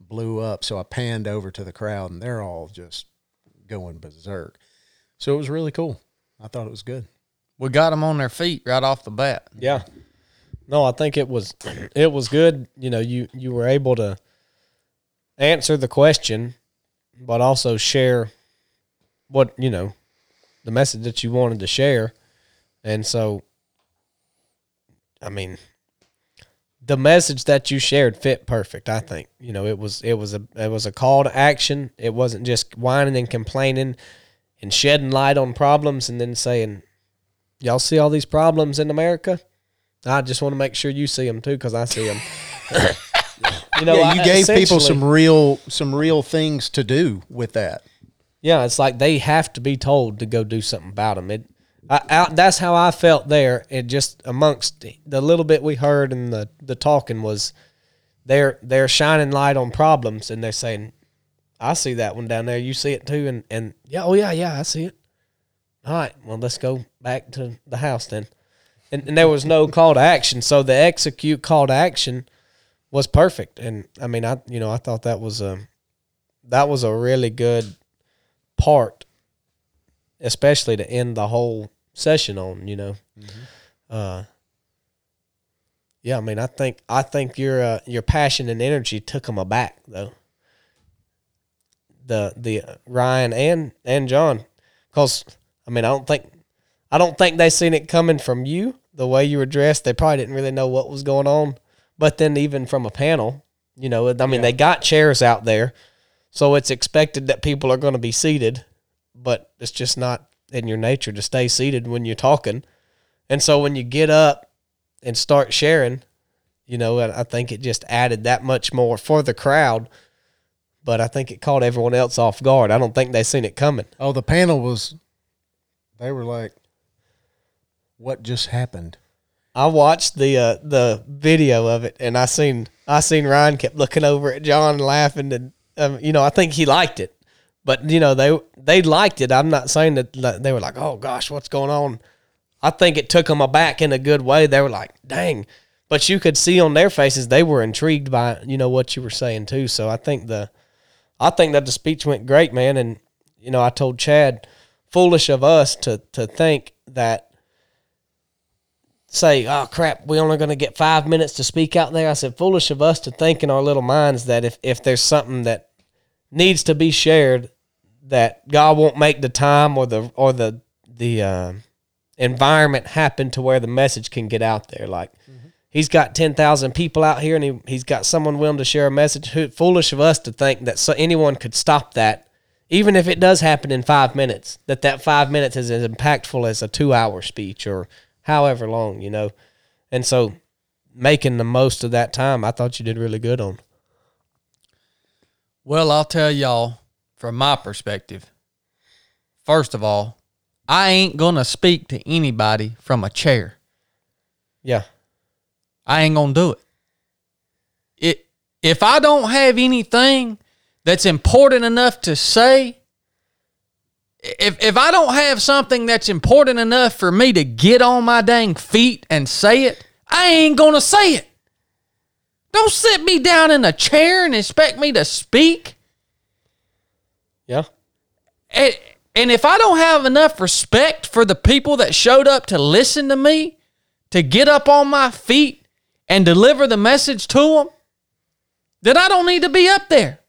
blew up. So I panned over to the crowd and they're all just going berserk. So it was really cool. I thought it was good. We got them on their feet right off the bat. Yeah. No, I think it was it was good. You know, you you were able to answer the question, but also share what you know the message that you wanted to share, and so I mean the message that you shared fit perfect. I think you know it was it was a it was a call to action. It wasn't just whining and complaining and shedding light on problems and then saying, "Y'all see all these problems in America." I just want to make sure you see them too, because I see them. you know, yeah, you I- gave people some real some real things to do with that. Yeah, it's like they have to be told to go do something about them. It, I, I, that's how I felt there. It just amongst the little bit we heard and the the talking was, they're they're shining light on problems and they're saying, I see that one down there. You see it too, and and yeah, oh yeah, yeah, I see it. All right, well let's go back to the house then. And, and there was no call to action, so the execute call to action was perfect. And I mean, I you know I thought that was a that was a really good part, especially to end the whole session on. You know, uh, yeah. I mean, I think I think your uh, your passion and energy took them aback though. The the uh, Ryan and and John, because I mean, I don't think I don't think they seen it coming from you the way you were dressed. They probably didn't really know what was going on. But then even from a panel, you know, I mean, they got chairs out there, so it's expected that people are going to be seated, but it's just not in your nature to stay seated when you're talking. And so when you get up and start sharing, you know, I I think it just added that much more for the crowd. But I think it caught everyone else off guard. I don't think they seen it coming. Oh, the panel was they were like what just happened? I watched the uh, the video of it, and I seen I seen Ryan kept looking over at John laughing, and um, you know I think he liked it, but you know they they liked it. I'm not saying that that they were like, oh gosh, what's going on. I think it took them aback in a good way. They were like, dang, but you could see on their faces they were intrigued by you know what you were saying too. So I think the I think that the speech went great, man, and you know I told Chad, foolish of us to to think that say, "Oh crap, we only going to get five minutes to speak out there." I said, "Foolish of us to think in our little minds that if if there's something that needs to be shared, that God won't make the time or the or the the uh, environment happen to where the message can get out there. Like he's got ten thousand people out here, and he he's got someone willing to share a message. Who, foolish of us to think that so anyone could stop that." Even if it does happen in five minutes, that that five minutes is as impactful as a two-hour speech or however long, you know. And so making the most of that time, I thought you did really good on. Well, I'll tell y'all from my perspective. First of all, I ain't going to speak to anybody from a chair. Yeah. I ain't going to do it. It if I don't have anything that's important enough to say, if if I don't have something that's important enough for me to get on my dang feet and say it, I ain't to say it. Don't sit me down in a chair and expect me to speak. Yeah. And, and if I don't have enough respect for the people that showed up to listen to me, to get up on my feet and deliver the message to them, then I don't need to be up there.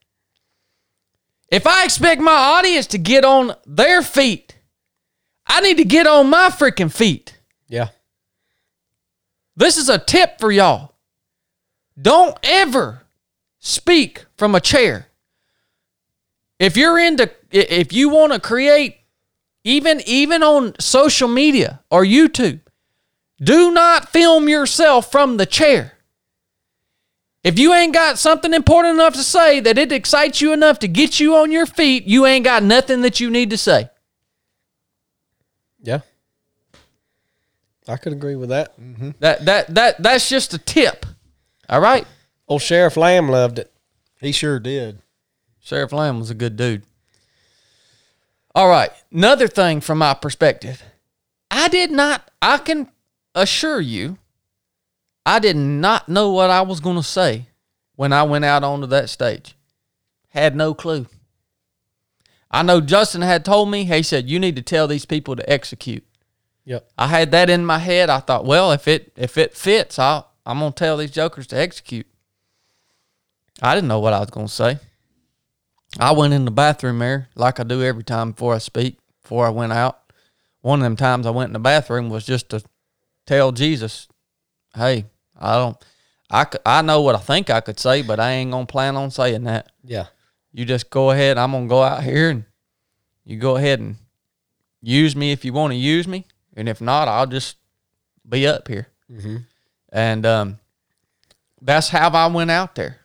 If I expect my audience to get on their feet, I need to get on my freaking feet. Yeah. This is a tip for y'all. Don't ever speak from a chair. If you're into if you want to create even even on social media or YouTube, do not film yourself from the chair. If you ain't got something important enough to say that it excites you enough to get you on your feet, you ain't got nothing that you need to say. Yeah. I could agree with that. Mm-hmm. That that that that's just a tip. All right? Old Sheriff Lamb loved it. He sure did. Sheriff Lamb was a good dude. All right. Another thing from my perspective. I did not, I can assure you, I did not know what I was going to say when I went out onto that stage. Had no clue. I know Justin had told me, he said, you need to tell these people to execute. Yep. I had that in my head. I thought, well, if it if it fits, I'll I'm gonna tell these jokers to execute. I didn't know what I was gonna say. I went in the bathroom there like I do every time before I speak, before I went out. One of them times I went in the bathroom was just to tell Jesus, hey, I don't, I, I know what I think I could say, but I ain't going to plan on saying that. Yeah. You just go ahead. I'm going to go out here and you go ahead and use me if you want to use me. And if not, I'll just be up here. And um, that's how I went out there.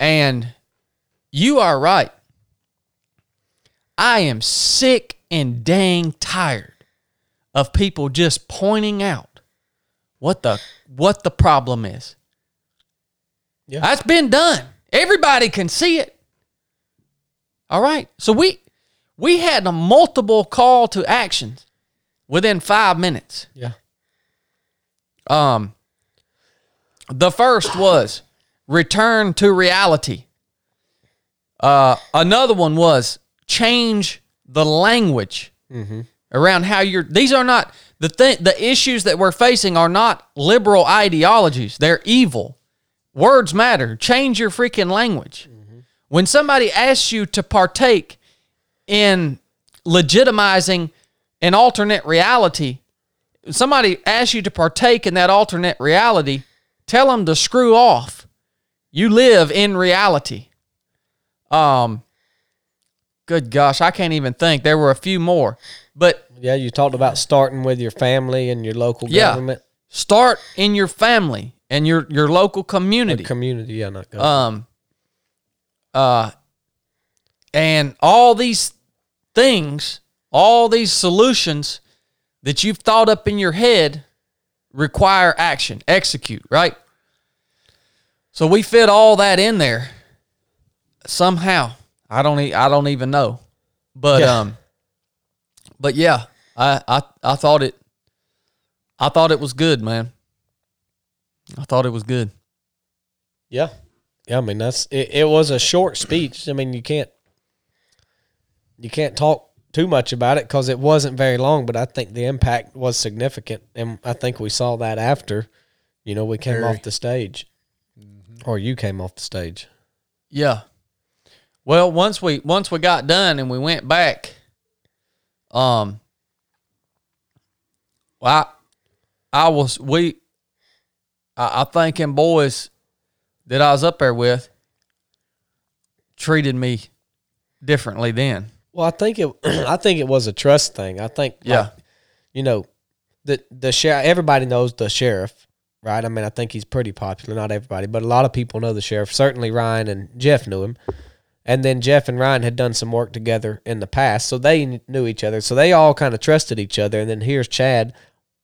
And you are right. I am sick and dang tired of people just pointing out what the what the problem is. Yeah. That's been done. Everybody can see it. All right. So we we had a multiple call to actions within 5 minutes. Yeah. Um, the first was return to reality. Uh, another one was change the language around how you're. These are not the thing. The issues that we're facing are not liberal ideologies. They're evil. Words matter. Change your freaking language. When somebody asks you to partake in legitimizing an alternate reality, somebody asks you to partake in that alternate reality, tell them to screw off. You live in reality. Um, good gosh, I can't even think. There were a few more, but Yeah. You talked about starting with your family and your local Yeah. government start in your family and your your local community. community. Yeah. Not government. um uh and all these things all these solutions that you've thought up in your head require action execute right so we fit all that in there somehow i don't e- i don't even know but Yeah. um but yeah I, I i thought it i thought it was good man i thought it was good Yeah. Yeah, I mean that's it, it was a short speech. I mean you can't you can't talk too much about it because it wasn't very long, but I think the impact was significant, and I think we saw that after, you know, we came Very. off the stage, or you came off the stage. Yeah. Well, once we once we got done and we went back, um, well, I, I was we, I, I think them boys that I was up there with treated me differently then. Well, I think it, I think it was a trust thing. I think, like, Yeah. you know, the the sheriff. Everybody knows the sheriff, right? I mean, I think he's pretty popular. Not everybody, but a lot of people know the sheriff. Certainly, Ryan and Jeff knew him, and then Jeff and Ryan had done some work together in the past, so they knew each other. So they all kind of trusted each other. And then here's Chad.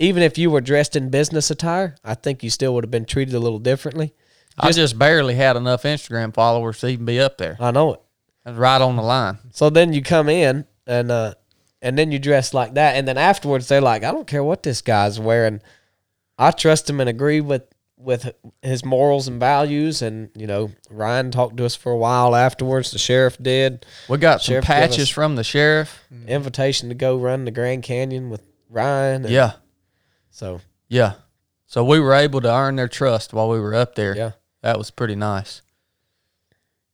Even if you were dressed in business attire, I think you still would have been treated a little differently. I just barely had enough Instagram followers to even be up there. I know it. I right on the line. So then you come in and uh and then you dress like that and then afterwards they're like, I don't care what this guy's wearing. I trust him and agree with with his morals and values and you know, Ryan talked to us for a while afterwards, the sheriff did. We got some patches from the sheriff. Invitation to go run the Grand Canyon with Ryan. and Yeah. So Yeah. So we were able to earn their trust while we were up there. yeah. That was pretty nice.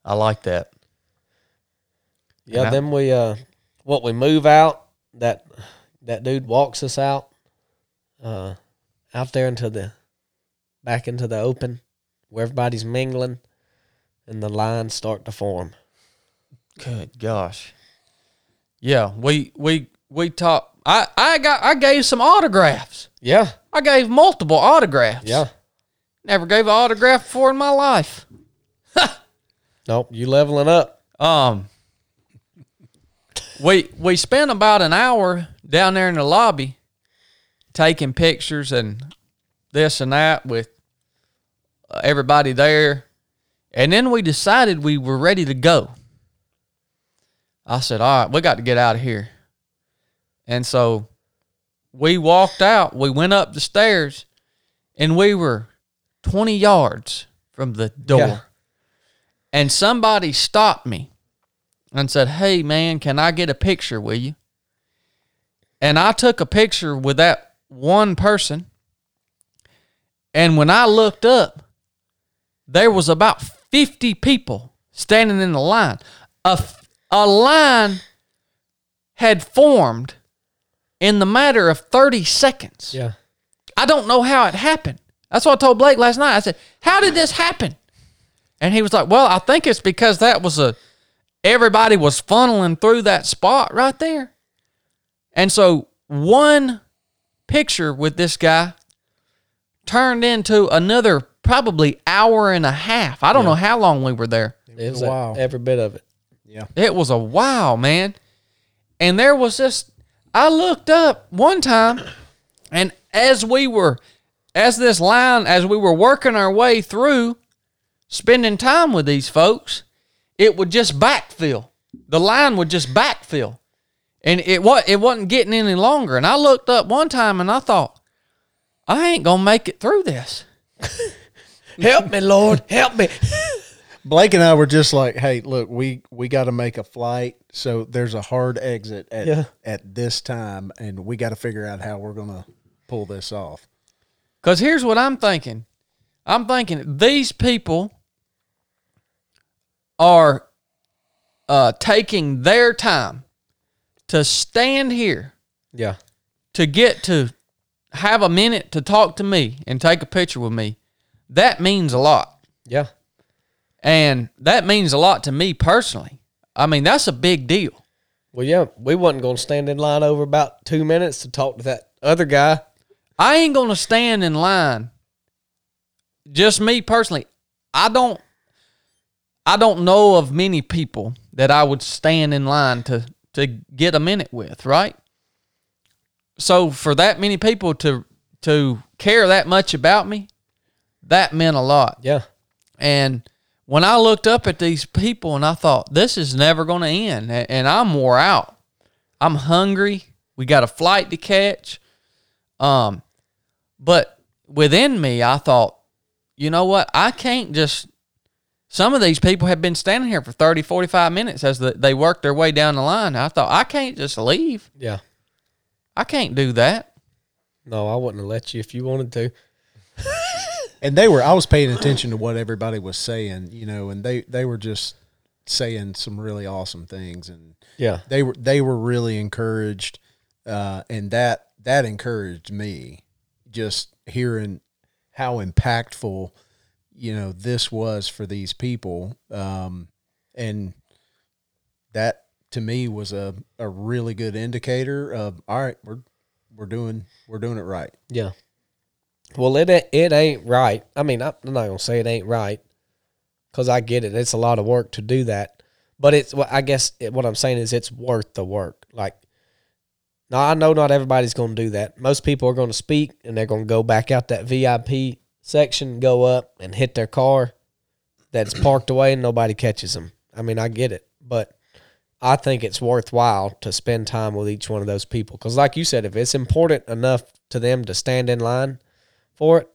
I like that. Yeah, And I- then we uh what we move out, that that dude walks us out uh out there into the back into the open where everybody's mingling and the lines start to form. Good gosh. Yeah, we we we talked. I I got I gave some autographs. Yeah. I gave multiple autographs. Yeah. Never gave an autograph before in my life. Nope, you leveling up. Um. We we spent about an hour down there in the lobby, taking pictures and this and that with uh, everybody there, and then we decided we were ready to go. I said, "All right, we got to get out of here," and so we walked out. We went up the stairs, and we were twenty yards from the door Yeah. and somebody stopped me and said, "Hey man, can I get a picture with you?" And I took a picture with that one person. And when I looked up, there was about 50 people standing in the line. A, a line had formed in the matter of 30 seconds. Yeah. I don't know how it happened. That's what I told Blake last night. I said, "How did this happen?" And he was like, "Well, I think it's because that was a everybody was funneling through that spot right there." And so one picture with this guy turned into another probably hour and a half. I don't know how long we were there. It was Wow. every bit of it. Yeah. It was a wow, man. And there was this I looked up one time and as we were as this line as we were working our way through spending time with these folks, it would just backfill. The line would just backfill. And it was it wasn't getting any longer. And I looked up one time and I thought, I ain't gonna make it through this. Help me, Lord. Help me. Blake and I were just like, "Hey, look, we we got to make a flight, so there's a hard exit at Yeah. at this time, and we got to figure out how we're gonna pull this off." Because here's what I'm thinking I'm thinking these people are uh, taking their time to stand here Yeah. to get to have a minute to talk to me and take a picture with me. That means a lot. Yeah. And that means a lot to me personally. I mean, that's a big deal. Well, yeah, we wasn't going to stand in line over about two minutes to talk to that other guy. I ain't gonna stand in line. Just me personally, I don't. I don't know of many people that I would stand in line to to get a minute with, right? So for that many people to to care that much about me, that meant a lot. Yeah. And when I looked up at these people and I thought, this is never going to end, and I'm wore out. I'm hungry. We got a flight to catch. Um, but within me, I thought, you know what? I can't just some of these people have been standing here for 30, 45 minutes as the, they work their way down the line. I thought, I can't just leave. Yeah. I can't do that. No, I wouldn't have let you if you wanted to. and they were I was paying attention to what everybody was saying, you know, and they they were just saying some really awesome things and Yeah. they were they were really encouraged uh, and that that encouraged me just hearing how impactful you know this was for these people um, and that to me was a, a really good indicator of all right we're we're doing we're doing it right Yeah. Well, it it ain't right. I mean, I'm not gonna say it ain't right, because I get it. It's a lot of work to do that, but it's. well, I guess it, what I'm saying is it's worth the work. Like, now I know not everybody's gonna do that. Most people are gonna speak and they're gonna go back out that VIP section, go up and hit their car that's parked away, and nobody catches them. I mean, I get it, but I think it's worthwhile to spend time with each one of those people because, like you said, if it's important enough to them to stand in line for it,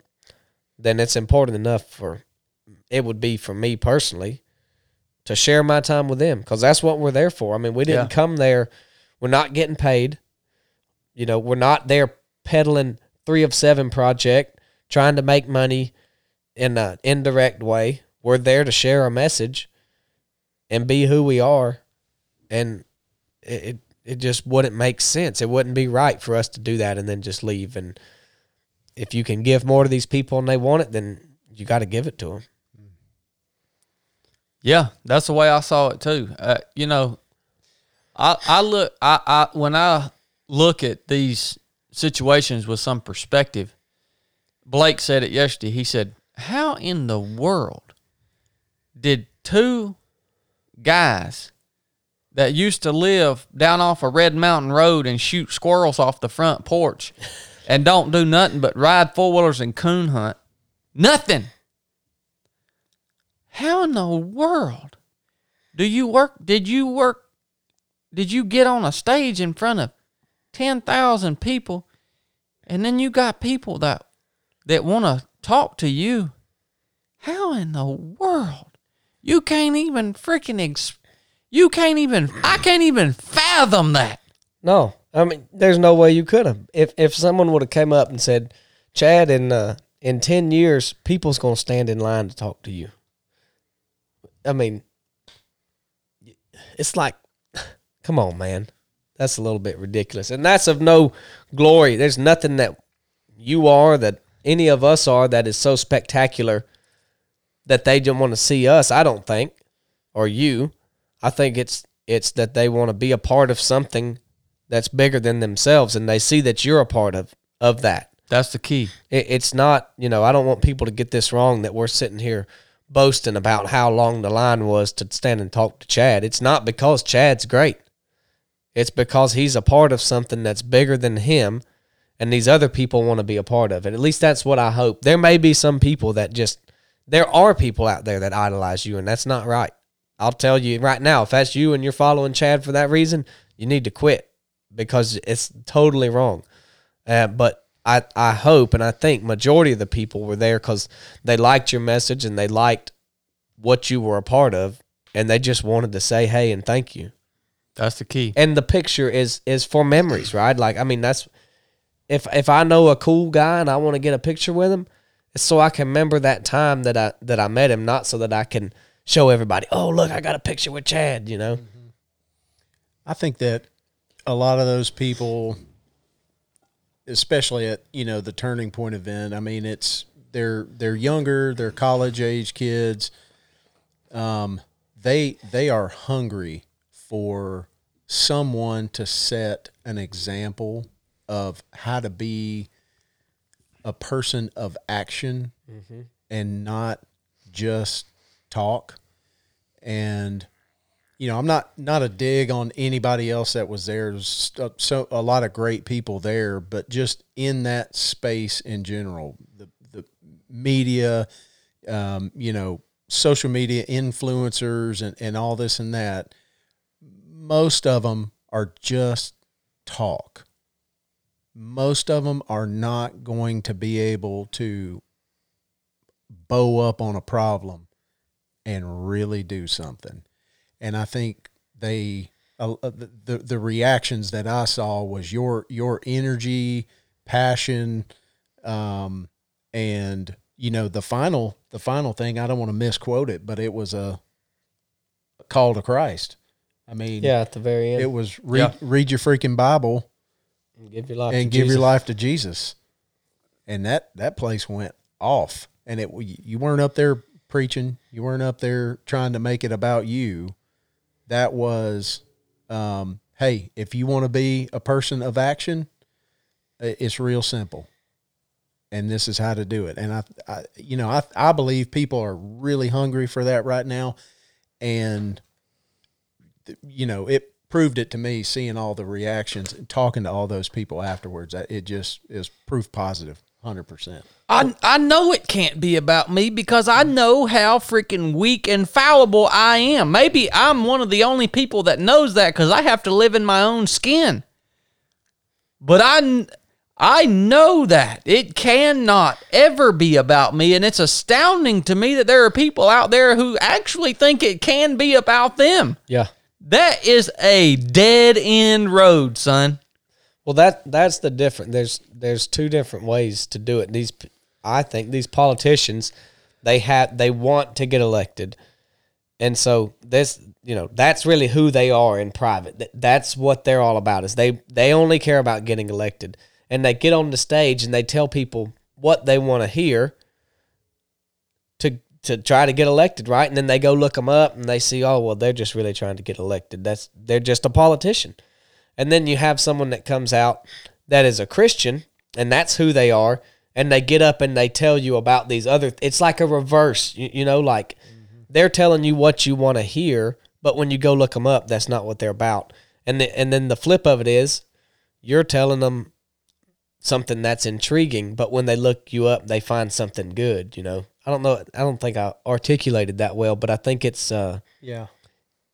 then it's important enough for it would be for me personally to share my time with them because that's what we're there for. I mean, we didn't Yeah. come there, we're not getting paid. You know, we're not there peddling 307 Project, trying to make money in an indirect way. We're there to share a message and be who we are. And it, it, it just wouldn't make sense. It wouldn't be right for us to do that and then just leave. And if you can give more to these people and they want it, then you got to give it to them. Yeah, that's the way I saw it too. Uh, you know, I I look I, I when I look at these situations with some perspective. Blake said it yesterday. He said, "How in the world did two guys that used to live down off a Red Mountain Road and shoot squirrels off the front porch and don't do nothing but ride four wheelers and coon hunt, nothing." How in the world do you work? Did you work? Did you get on a stage in front of 10,000 people and then you got people that that want to talk to you? How in the world? You can't even freaking ex- you can't even I can't even fathom that. No, I mean, there's no way you could have. If if someone would have came up and said, "Chad, in uh, in ten years, people's gonna stand in line to talk to you." I mean, it's like, come on, man, that's a little bit ridiculous, and that's of no glory. There's nothing that you are that any of us are that is so spectacular that they don't want to see us. I don't think, or you. I think it's it's that they want to be a part of something that's bigger than themselves, and they see that you're a part of of that. That's the key. It, it's not, you know, I don't want people to get this wrong that we're sitting here boasting about how long the line was to stand and talk to Chad. It's not because Chad's great. It's because he's a part of something that's bigger than him, and these other people want to be a part of it. At least that's what I hope. There may be some people that just, there are people out there that idolize you, and that's not right. I'll tell you right now, if that's you and you're following Chad for that reason, you need to quit because it's totally wrong. Uh, but I, I hope and I think majority of the people were there because they liked your message and they liked what you were a part of, and they just wanted to say hey and thank you. That's the key. And the picture is is for memories, right? Like I mean, that's if if I know a cool guy and I want to get a picture with him, it's so I can remember that time that I that I met him, not so that I can show everybody, oh look, I got a picture with Chad, you know. I think that a lot of those people, especially at you know the turning point event, I mean it's they're they're younger, they're college age kids. Um, they they are hungry for someone to set an example of how to be a person of action and not just talk and you know, I'm not not a dig on anybody else that was there. There's so a lot of great people there, but just in that space in general, the the media, um, you know, social media influencers and and all this and that, most of them are just talk. Most of them are not going to be able to bow up on a problem and really do something. And I think they uh, uh, the, the the reactions that I saw was your your energy, passion, um, and you know the final the final thing. I don't want to misquote it, but it was a call to Christ. I mean, Yeah, at the very end. it was read Yeah. read your freaking Bible and give your life and to give Jesus. your life to Jesus. And that that place went off, and it you weren't up there preaching, you weren't up there trying to make it about you. That was, um, hey, if you want to be a person of action, it's real simple, and this is how to do it. And I, I you know, I I believe people are really hungry for that right now, and you know, it proved it to me seeing all the reactions and talking to all those people afterwards. It just is proof positive, positive, hundred percent. I I know it can't be about me because I know how freaking weak and fallible I am. Maybe I'm one of the only people that knows that because I have to live in my own skin. But I I know that it cannot ever be about me, and it's astounding to me that there are people out there who actually think it can be about them. Yeah. That is a dead end road, son. Well, that that's the different. There's there's two different ways to do it. These, I think, these politicians, they have they want to get elected, and so this, you know, that's really who they are in private. That's what they're all about. Is they they only care about getting elected, and they get on the stage and they tell people what they want to hear. To to try to get elected, right? And then they go look them up and they see, oh well, they're just really trying to get elected. That's they're just a politician. And then you have someone that comes out that is a Christian, and that's who they are. And they get up and they tell you about these other. It's like a reverse, you, you know, like they're telling you what you want to hear, but when you go look them up, that's not what they're about. And the, and then the flip of it is, you're telling them something that's intriguing, but when they look you up, they find something good. You know, I don't know. I don't think I articulated that well, but I think it's uh, Yeah.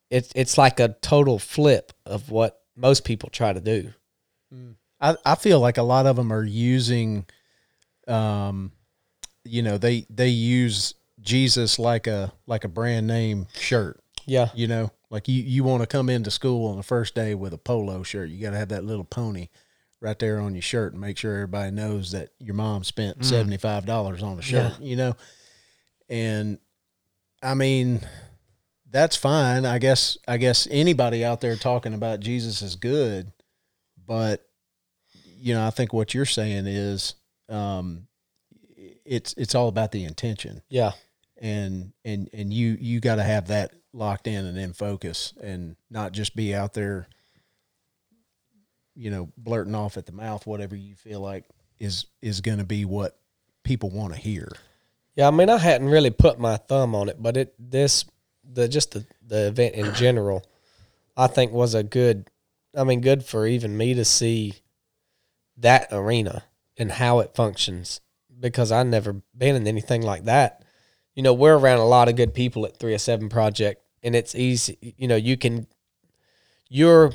it's it's like a total flip of what most people try to do. I, I feel like a lot of them are using, um, you know, they they use Jesus like a like a brand name shirt. Yeah, You know, like you you want to come into school on the first day with a polo shirt. You got to have that little pony right there on your shirt and make sure everybody knows that your mom spent seventy five dollars on a shirt. You know, and I mean. That's fine. I guess I guess anybody out there talking about Jesus is good, but you know, I think what you're saying is um, it's it's all about the intention, yeah, and and and you you got to have that locked in and in focus, and not just be out there, you know, blurting off at the mouth whatever you feel like is is going to be what people want to hear. yeah. I mean, I hadn't really put my thumb on it, but it this the just the the event in general, I think was a good. I mean, good for even me to see that arena and how it functions because I never been in anything like that. You know, we're around a lot of good people at 307 Project, and it's easy. You know, you can your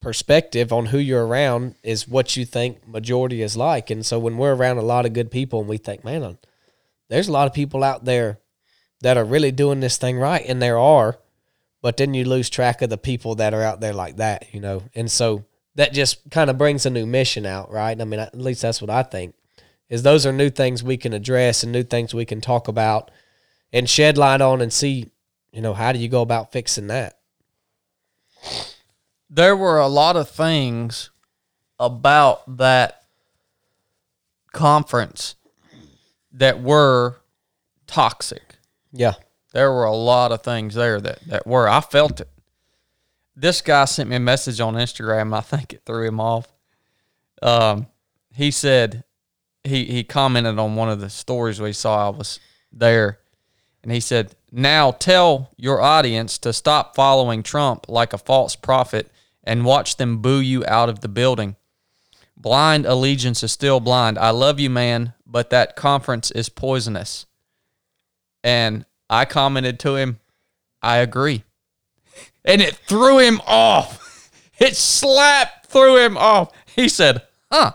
perspective on who you're around is what you think majority is like. And so when we're around a lot of good people and we think, man, there's a lot of people out there that are really doing this thing right, and there are, but then you lose track of the people that are out there like that, you know. And so that just kind of brings a new mission out, right? I mean, at least that's what I think. Is those are new things we can address and new things we can talk about and shed light on and see, you know, how do you go about fixing that? there were a lot of things about that conference that were toxic. Yeah. There were a lot of things there that, that were. I felt it. This guy sent me a message on Instagram. I think it threw him off. Um, he said he he commented on one of the stories we saw. I was there, and he said, "Now tell your audience to stop following Trump like a false prophet and watch them boo you out of the building. Blind allegiance is still blind. I love you, man, but that conference is poisonous." And I commented to him, I agree. And it threw him off. It slapped threw him off. He said, Huh.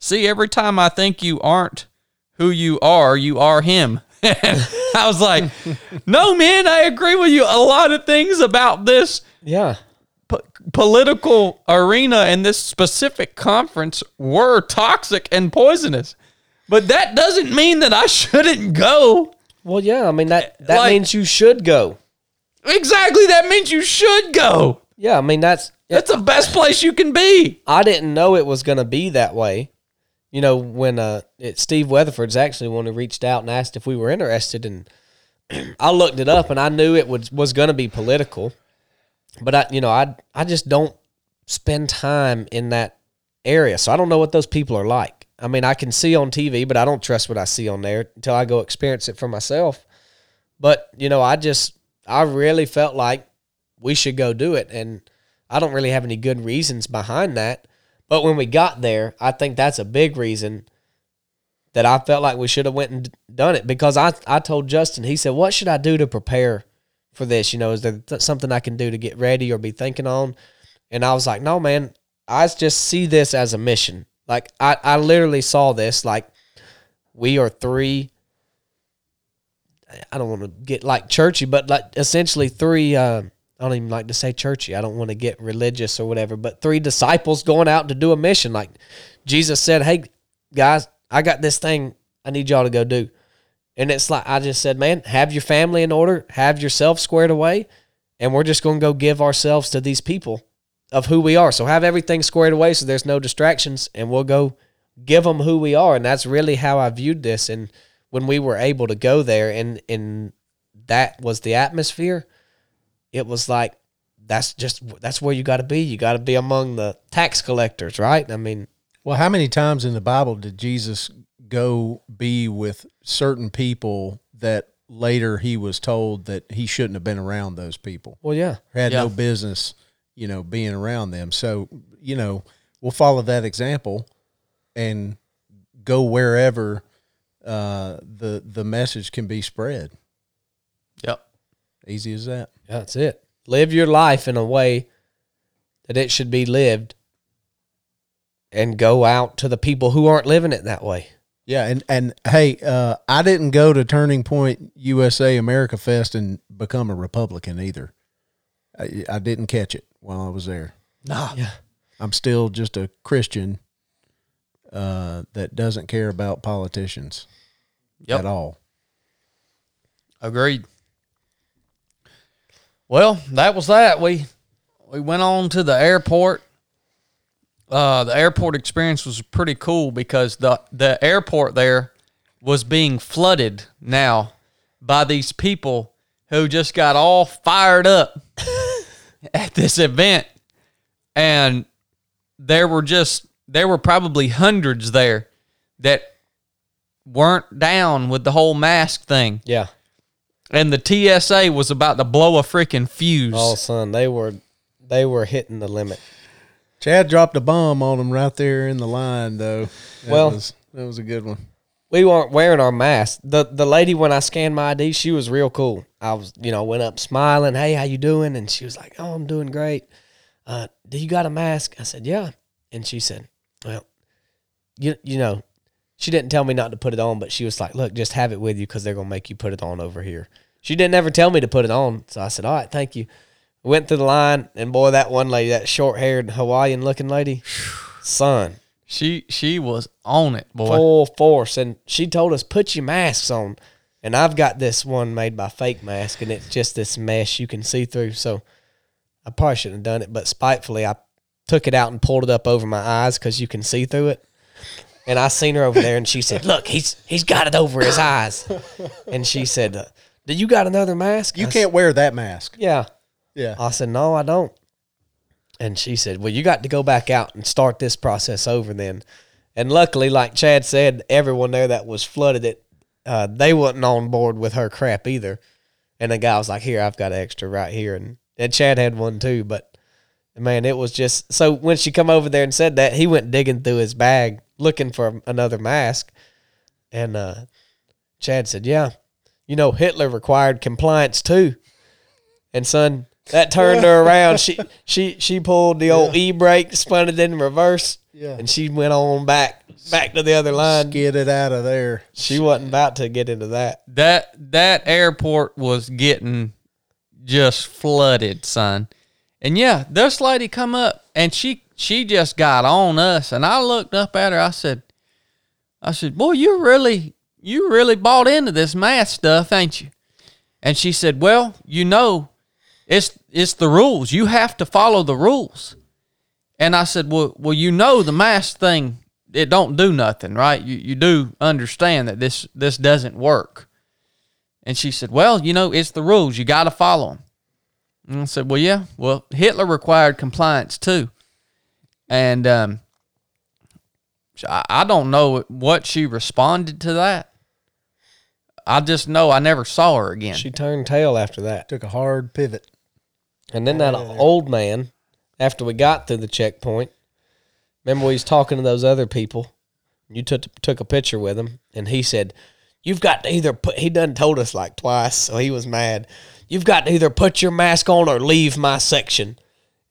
See, every time I think you aren't who you are, you are him. I was like, no, man, I agree with you. A lot of things about this Yeah. po- political arena and this specific conference were toxic and poisonous. But that doesn't mean that I shouldn't go. Well, yeah. I mean that that Like- means you should go. Exactly. That means you should go. Yeah. I mean that's That's the best place you can be. I didn't know it was going to be that way. You know, when uh, it, Steve Weatherford's actually one who reached out and asked if we were interested, and I looked it up, and I knew it was was going to be political, but I, you know, I I just don't spend time in that area, so I don't know what those people are like. I mean, I can see on TV, but I don't trust what I see on there until I go experience it for myself. But you know, I just I really felt like we should go do it, and I don't really have any good reasons behind that. But when we got there, I think that's a big reason that I felt like we should have went and done it because I I told Justin he said what should I do to prepare for this? You know is there th- something I can do to get ready or be thinking on? And I was like no man I just see this as a mission. Like I I literally saw this like we are three I don't want to get like churchy but like essentially three uh, I don't even like to say churchy. I don't want to get religious or whatever, but three disciples going out to do a mission. Like Jesus said, Hey, guys, I got this thing I need y'all to go do. And it's like, I just said, man, have your family in order, have yourself squared away, and we're just going to go give ourselves to these people of who we are. So have everything squared away so there's no distractions, and we'll go give them who we are. And that's really how I viewed this. And when we were able to go there and, and that was the atmosphere, it was like that's just that's where you got to be. You got to be among the tax collectors, right? I mean, Well, how many times in the Bible did Jesus go be with certain people that later he was told that he shouldn't have been around those people? well, yeah, Had Yeah. no business, you know, being around them. So, you know, we'll follow that example and go wherever uh, the the message can be spread. Yep. Easy as that. yeah, that's it. Live your life in a way that it should be lived, and go out to the people who aren't living it that way. Yeah, and and hey, uh, I didn't go to Turning Point USA America Fest and become a Republican either. I, I didn't catch it while I was there. Nah. Yeah, I'm still just a Christian uh, that doesn't care about politicians Yep. at all. Agreed. Well, that was that. We we went on to the airport. Uh, the airport experience was pretty cool because the the airport there was being flooded now by these people who just got all fired up at this event, and there were just there were probably hundreds there that weren't down with the whole mask thing yeah. and the TSA was about to blow a freaking fuse. Oh, son, they were they were hitting the limit. Chad dropped a bomb on them right there in the line, though. That Well- was, that was a good one. we weren't wearing our masks. The the lady when I scanned my ID, she was real cool. I was, you know, went up smiling, "Hey, how you doing?" And she was like, "Oh, I'm doing great." Uh, do you got a mask? I said, "Yeah." And she said, "Well, you you know, she didn't tell me not to put it on, but she was like, "Look, just have it with you because they're gonna make you put it on over here." She didn't ever tell me to put it on, so I said, "All right, thank you." Went through the line, and boy, that one lady, that short haired Hawaiian looking lady, son, She she was on it, boy. full force. And she told us, put your masks on. And I've got this one made by Fake Mask, and it's just this mesh you can see through. So I probably shouldn't have done it, but spitefully, I took it out and pulled it up over my eyes because you can see through it. And I seen her over there, and she said, "Look, he's he's got it over his eyes." And she said, uh, "Do you got another mask?" You I can't wear that mask. Yeah. Yeah. I said, No, I don't. And she said, Well, you got to go back out and start this process over then. And luckily, like Chad said, everyone there that was flooded it, uh, they wasn't on board with her crap either. And the guy was like, Here, I've got an extra right here. And, and Chad had one too. But man, it was just so when she come over there and said that, he went digging through his bag looking for another mask. And uh, Chad said, Yeah, you know, Hitler required compliance too. And son, that turned her around. She she she pulled the old e brake, spun it in reverse, Yeah. and she went on back back to the other line. Get it out of there. She wasn't about to get into that. that that airport was getting just flooded, son. And yeah, this lady come up and she she just got on us and I looked up at her. I said I said, "Boy, you really you really bought into this math stuff, ain't you?" And she said, "Well, you know, it's it's the rules. You have to follow the rules." And I said, "Well, well, you know the mask thing it don't do nothing, right? You you do understand that this this doesn't work." And she said, "Well, you know, it's the rules. You got to follow them." And I said, "Well, yeah. Well, Hitler required compliance too." And um, I, I don't know what she responded to that. I just know I never saw her again. She turned tail after that. Took a hard pivot. And then that old man, after we got through the checkpoint, remember we was talking to those other people. You took took a picture with him, and he said, "You've got to either put." He done told us like twice, so he was mad. You've got to either put your mask on or leave my section.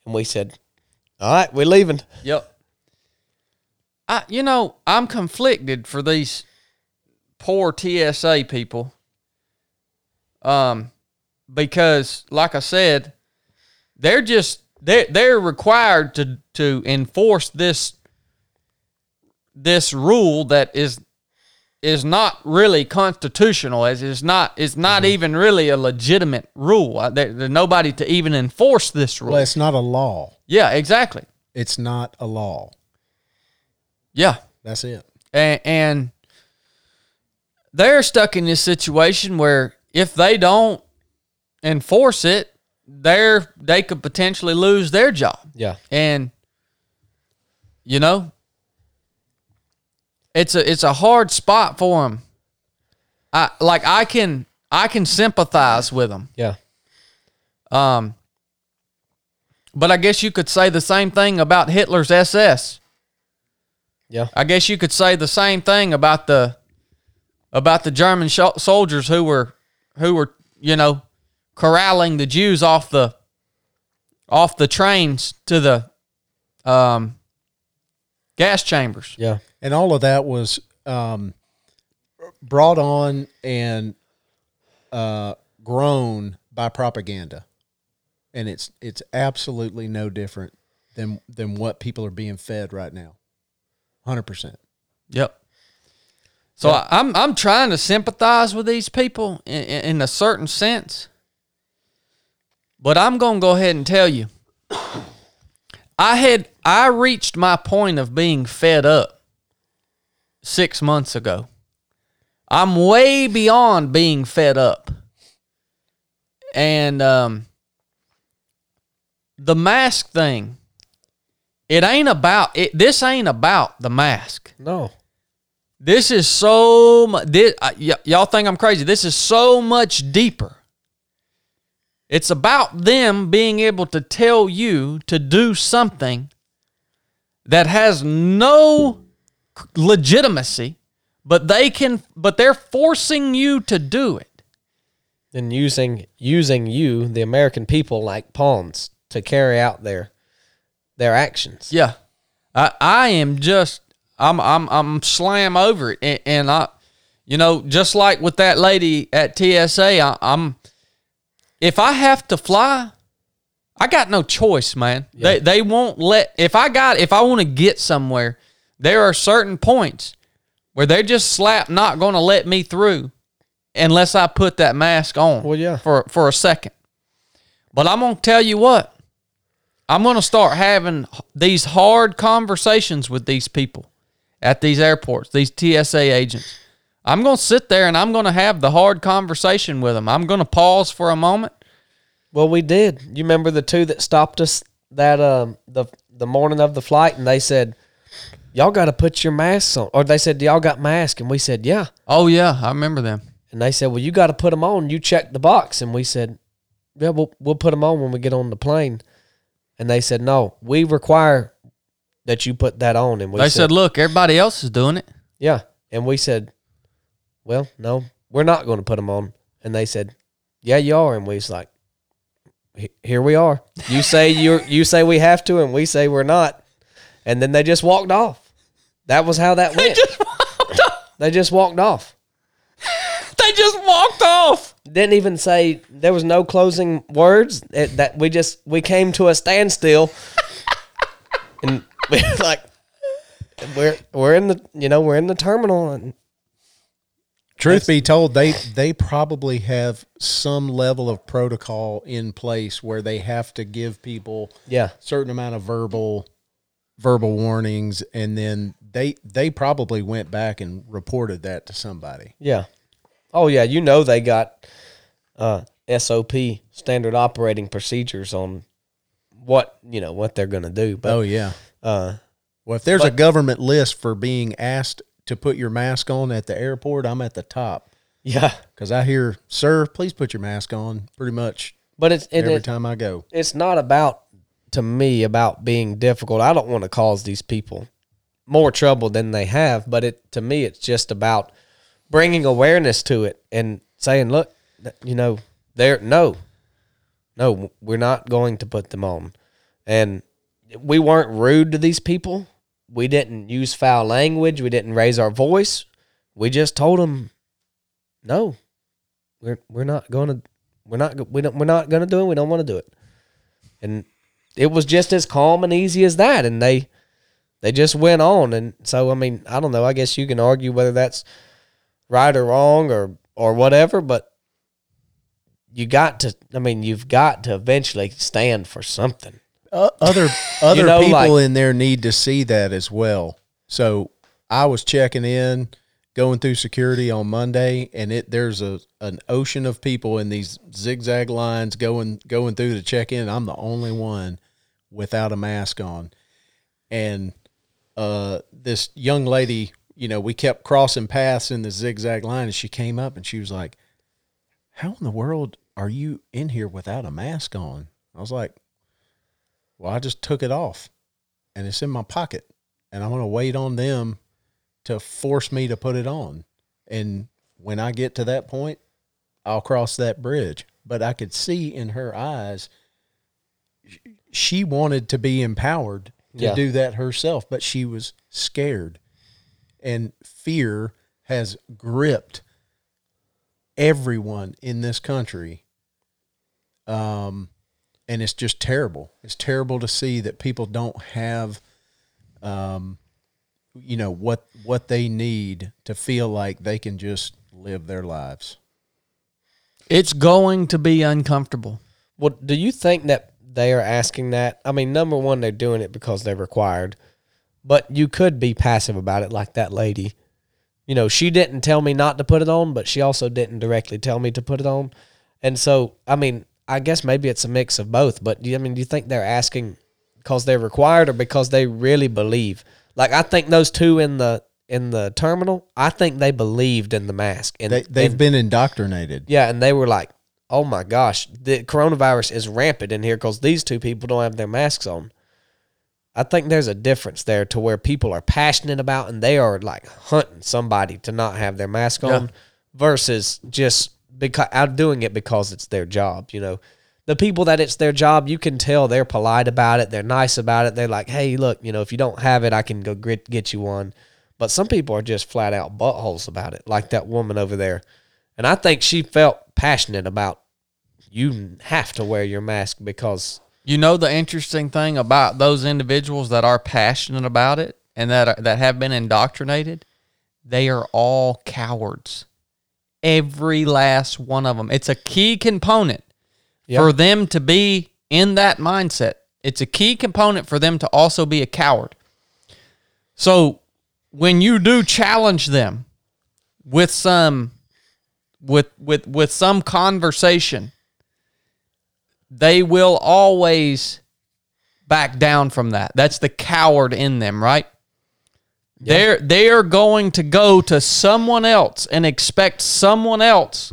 And we said, "All right, we're leaving." Yep. I you know, I'm conflicted for these poor TSA people. Um because like I said, they're just they're they're required to to enforce this this rule that is is not really constitutional as it's not it's not even really a legitimate rule. Uh, There, there's nobody to even enforce this rule. Well, it's not a law. yeah, exactly. It's not a law. Yeah. That's it. and, and they're stuck in this situation where if they don't enforce it, they're they could potentially lose their job. Yeah, And you know, it's a it's a hard spot for them. I like I can I can sympathize with them. yeah, Um, but I guess you could say the same thing about Hitler's SS. yeah, I guess you could say the same thing about the about the German sho soldiers who were who were you know corralling the Jews off the off the trains to the um, gas chambers. yeah. And all of that was um, brought on and uh, grown by propaganda, and it's it's absolutely no different than than what people are being fed right now. Hundred percent. Yep. So I, I'm I'm trying to sympathize with these people in, in, in a certain sense, but I'm gonna go ahead and tell you, I had I reached my point of being fed up six months ago. I'm way beyond being fed up, and um, the mask thing. It ain't about it. This ain't about the mask. No, This is so much. This, uh, y- y'all think I'm crazy. This is so much deeper. It's about them being able to tell you to do something that has no legitimacy, but they can. But they're forcing you to do it. then using using you, the American people, like pawns to carry out their their actions. Yeah, I I am just I'm I'm I'm slam over it, and, and I, you know, just like with that lady at TSA, I, I'm if I have to fly, I got no choice, man. They they won't let if I got if I want to get somewhere, there are certain points where they're just slap not going to let me through unless I put that mask on. Well, yeah. for for a second. But I'm gonna tell you what. I'm going to start having these hard conversations with these people at these airports, these TSA agents. I'm going to sit there and I'm going to have the hard conversation with them. I'm going to pause for a moment. Well, we did. You remember the two that stopped us that um the the morning of the flight, and they said, "Y'all got to put your masks on," or they said, "Y'all got masks?" And we said, "Yeah." Oh yeah, I remember them. And they said, "Well, you got to put them on. You check the box." And we said, "Yeah, we'll we'll put them on when we get on the plane." And they said, "No, we require that you put that on." And we they said, "Look, everybody else is doing it." "Yeah." And we said, "Well, no, we're not going to put them on." And they said, "Yeah, you are." And we was like, here we are. You say you you say we have to, and we say we're not, and then they just walked off. That was how that went. They just walked off. They just walked off. Didn't even say there was no closing words. It, that we just we came to a standstill, and we're like, we're we're in the you know we're in the terminal, and Truth be told, they they probably have some level of protocol in place where they have to give people yeah, certain amount of verbal verbal warnings, and then they they probably went back and reported that to somebody. yeah, oh yeah, you know they got uh, SOP standard operating procedures on what you know what they're gonna do, but Oh yeah. uh, Well, if there's a government list for being asked to put your mask on at the airport, I'm at the top yeah, because I hear, "Sir, please put your mask on." Pretty much but it's it, every it, time I go. it's not about to me about being difficult. I don't want to cause these people more trouble than they have, but it to me it's just about bringing awareness to it and saying, look, you know, there no. No, we're not going to put them on. And we weren't rude to these people. We didn't use foul language. We didn't raise our voice. We just told them, no, we're we're not going to we're not we don't we're not going to do it. We don't want to do it. And it was just as calm and easy as that. And they they just went on. And so I mean I don't know. I guess you can argue whether that's right or wrong or or whatever, but you got to. I mean you've got to eventually stand for something. Uh, other other know, people like- in there need to see that as well. So I was checking in, going through security on Monday, and it there's a an ocean of people in these zigzag lines going going through to check in. I'm the only one without a mask on, and uh, this young lady, you know, we kept crossing paths in the zigzag line, and she came up and she was like, "How in the world are you in here without a mask on?" I was like. Well, I just took it off and it's in my pocket and I'm going to wait on them to force me to put it on. And when I get to that point, I'll cross that bridge. But I could see in her eyes, she wanted to be empowered to Yeah. do that herself, but she was scared. And fear has gripped everyone in this country. Um, and it's just terrible. It's terrible to see that people don't have, um, you know what what they need to feel like they can just live their lives. It's going to be uncomfortable. Well, do you think that they are asking that? I mean, number one, they're doing it because they're required, but you could be passive about it, like that lady. You know, she didn't tell me not to put it on, but she also didn't directly tell me to put it on. And so, I mean, I guess maybe it's a mix of both. But do you, I mean, do you think they're asking because they're required or because they really believe? Like, I think those two in the in the terminal, I think they believed in the mask. And They they've and- been indoctrinated. yeah, and they were like, "Oh my gosh, the coronavirus is rampant in here because these two people don't have their masks on." I think there's a difference there to where people are passionate about and they are like hunting somebody to not have their mask on, versus just because out doing it because it's their job. You know, the people that it's their job, you can tell they're polite about it, they're nice about it. They're like, "Hey, look, you know, if you don't have it, I can go get get you one." But some people are just flat out buttholes about it, like that woman over there. And I think she felt passionate about you have to wear your mask because You know the interesting thing about those individuals that are passionate about it and that are, that have been indoctrinated, they are all cowards. Every last one of them. It's a key component Yeah. for them to be in that mindset. It's a key component for them to also be a coward. So when you do challenge them with some with with with some conversation, they will always back down from that. That's the coward in them, right? They're they are going to go to someone else and expect someone else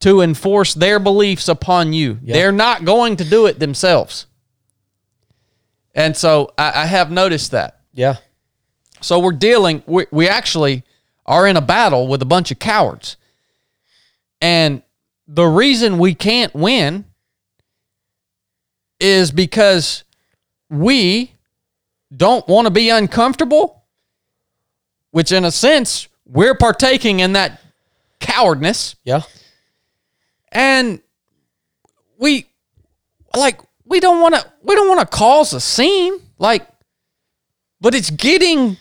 to enforce their beliefs upon you. They're not going to do it themselves. And so I, I have noticed that. yeah, So we're dealing, we, we actually are in a battle with a bunch of cowards. And the reason we can't win is because we don't want to be uncomfortable, which in a sense, we're partaking in that cowardness. Yeah. And we like we don't want to we don't want to cause a scene like but it's getting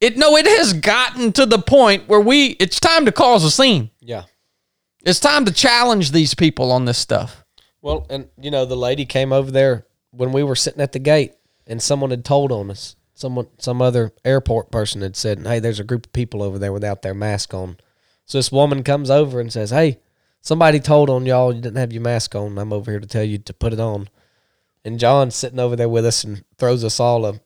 it no it has gotten to the point where we it's time to cause a scene. Yeah. It's time to challenge these people on this stuff. Well, and you know, the lady came over there when we were sitting at the gate and someone had told on us. Someone some other airport person had said, Hey, there's a group of people over there without their mask on. So this woman comes over and says, Hey, somebody told on y'all you didn't have your mask on. I'm over here to tell you to put it on. And John's sitting over there with us and throws us all a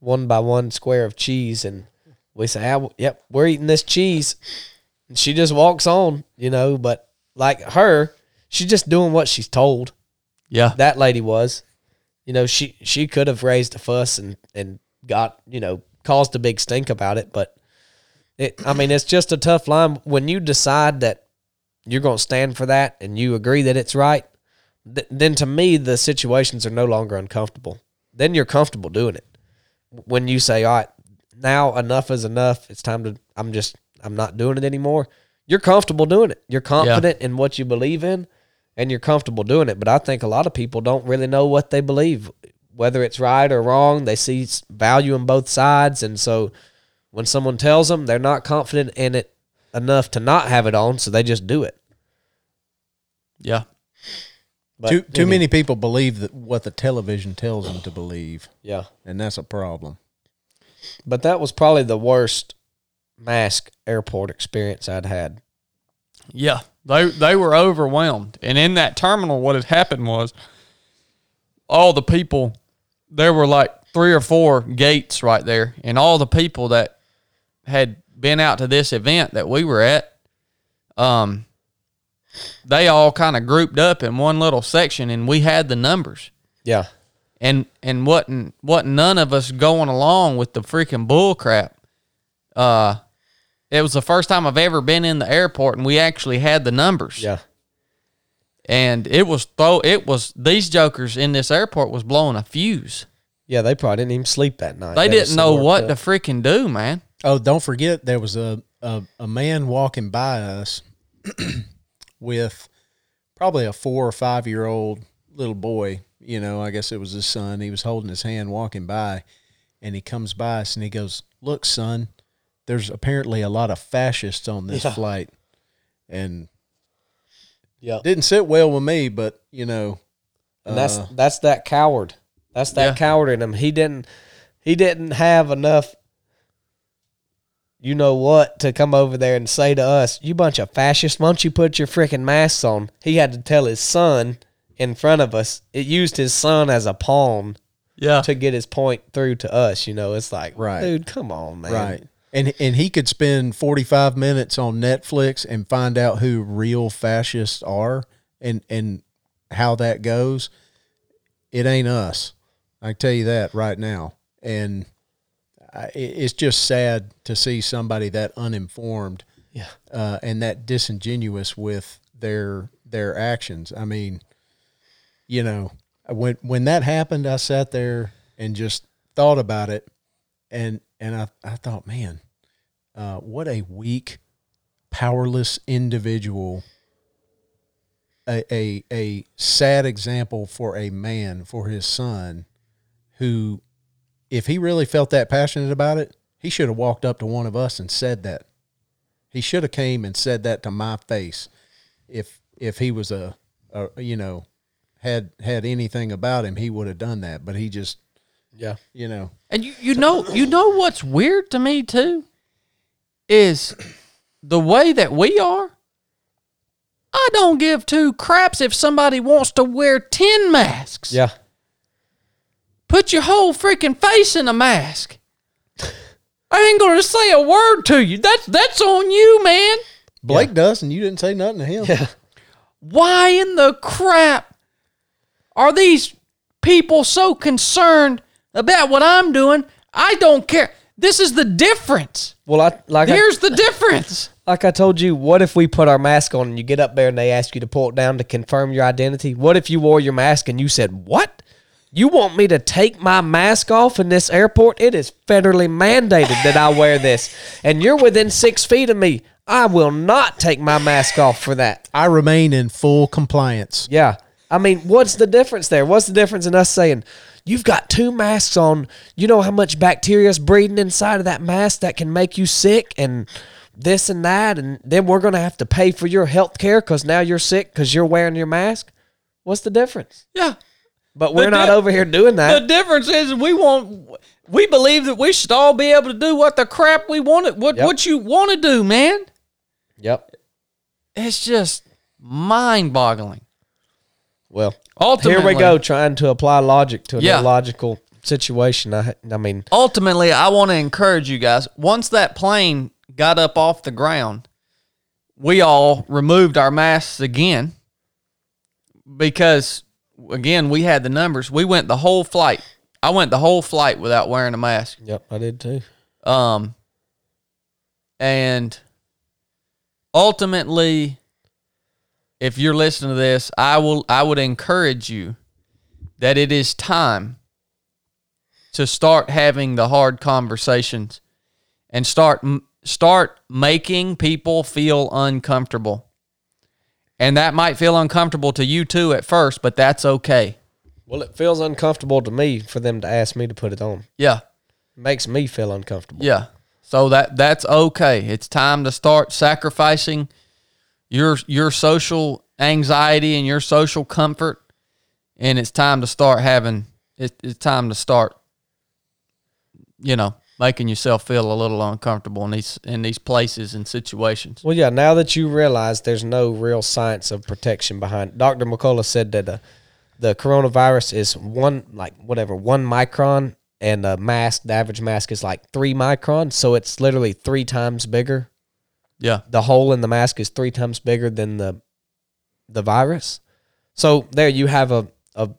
one by one square of cheese and we say, ah, yep, we're eating this cheese. And she just walks on, you know, but like her, she's just doing what she's told. Yeah. That lady was. You know, she she could have raised a fuss and and got, you know, caused a big stink about it, but it I mean, it's just a tough line when you decide that you're going to stand for that and you agree that it's right. Th- then to me the situations are no longer uncomfortable. Then you're comfortable doing it. When you say, "All right, now enough is enough. It's time to I'm just I'm not doing it anymore." You're comfortable doing it. You're confident in what you believe in and you're comfortable doing it. But I think a lot of people don't really know what they believe, whether it's right or wrong. They see value in both sides, and so when someone tells them, they're not confident in it enough to not have it on, so they just do it. Yeah. But, too too know, many people believe that what the television tells them to believe, Yeah, and that's a problem. but that was probably the worst mask airport experience I'd had. Yeah, they they were overwhelmed, and in that terminal, what had happened was all the people. There were like three or four gates right there, and all the people that had been out to this event that we were at, um, they all kind of grouped up in one little section, and we had the numbers, Yeah, and and wasn't wasn't none of us going along with the freaking bull crap. Uh, it was the first time I've ever been in the airport, and we actually had the numbers. yeah, and it was throw it was these jokers in this airport was blowing a fuse. yeah. They probably didn't even sleep that night. They was didn't know what up. to freaking do, man. Oh, don't forget there was a a, a man walking by us with probably a four or five year old little boy. You know, I guess it was his son. He was holding his hand walking by, and he comes by us and he goes, "Look, son, there's apparently a lot of fascists on this Yeah. flight," and yeah. didn't sit well with me. But you know, And that's uh, that's that coward. That's that Yeah. coward in him. He didn't he didn't have enough you know what to come over there and say to us, "You bunch of fascists, why don't you put your freaking masks on?" He had to tell his son in front of us. It used his son as a pawn Yeah. to get his point through to us. You know, it's like, Right. dude, come on, man. Right. And and he could spend 45 minutes on Netflix and find out who real fascists are and and how that goes. It ain't us. I can tell you that right now. And I, it's just sad to see somebody that uninformed Yeah. uh, and that disingenuous with their their actions. I mean, you know, when when that happened, I sat there and just thought about it, and and I I thought, man, uh, what a weak, powerless individual. A, a a sad example for a man for his son, who, if he really felt that passionate about it, he should have walked up to one of us and said that. He should have came and said that to my face, if if he was a, a you know, had had anything about him, he would have done that. But he just, Yeah. you know, And you, you know you know what's weird to me too is the way that we are. I don't give two craps if somebody wants to wear ten masks. Yeah. Put your whole freaking face in a mask. I ain't gonna say a word to you. That's that's on you, man. Blake does, and you didn't say nothing to him. Yeah. Why in the crap are these people so concerned about what I'm doing? I don't care. This is the difference. Well, I like I, Here's the difference. like I told you, what if we put our mask on and you get up there and they ask you to pull it down to confirm your identity? What if you wore your mask and you said, "What? You want me to take my mask off in this airport? It is federally mandated that I wear this. And you're within six feet of me. I will not take my mask off for that. I remain in full compliance. Yeah. I mean, what's the difference there? What's the difference in us saying, you've got two masks on? You know how much bacteria is breeding inside of that mask that can make you sick and this and that? And then we're going to have to pay for your health care because now you're sick because you're wearing your mask? What's the difference? Yeah. But we're The not di- over here doing that. The difference is we want we believe that we should all be able to do what the crap we want what Yep. what you want to do, man. yep. It's just mind boggling. Well, Ultimately, here we go trying to apply logic to an Yeah. illogical situation. I, I mean, Ultimately, I want to encourage you guys. Once that plane got up off the ground, we all removed our masks again because again, we had the numbers. We went the whole flight. I went the whole flight without wearing a mask. yep, I did too. Um, and ultimately, if you're listening to this, I will. I would encourage you that it is time to start having the hard conversations and start start making people feel uncomfortable. And that might feel uncomfortable to you too at first, but that's okay. Well, it feels uncomfortable to me for them to ask me to put it on. Yeah. It makes me feel uncomfortable. Yeah. So that that's okay. It's time to start sacrificing your your social anxiety and your social comfort, and it's time to start having. It, it's time to start. You know, making yourself feel a little uncomfortable in these in these places and situations. Well, yeah. Now that you realize there's no real science of protection behind, Dr. McCullough said that uh, the coronavirus is one like whatever one micron, and the mask, the average mask is like three microns, so it's literally three times bigger. Yeah. The hole in the mask is three times bigger than the the virus. So there you have a a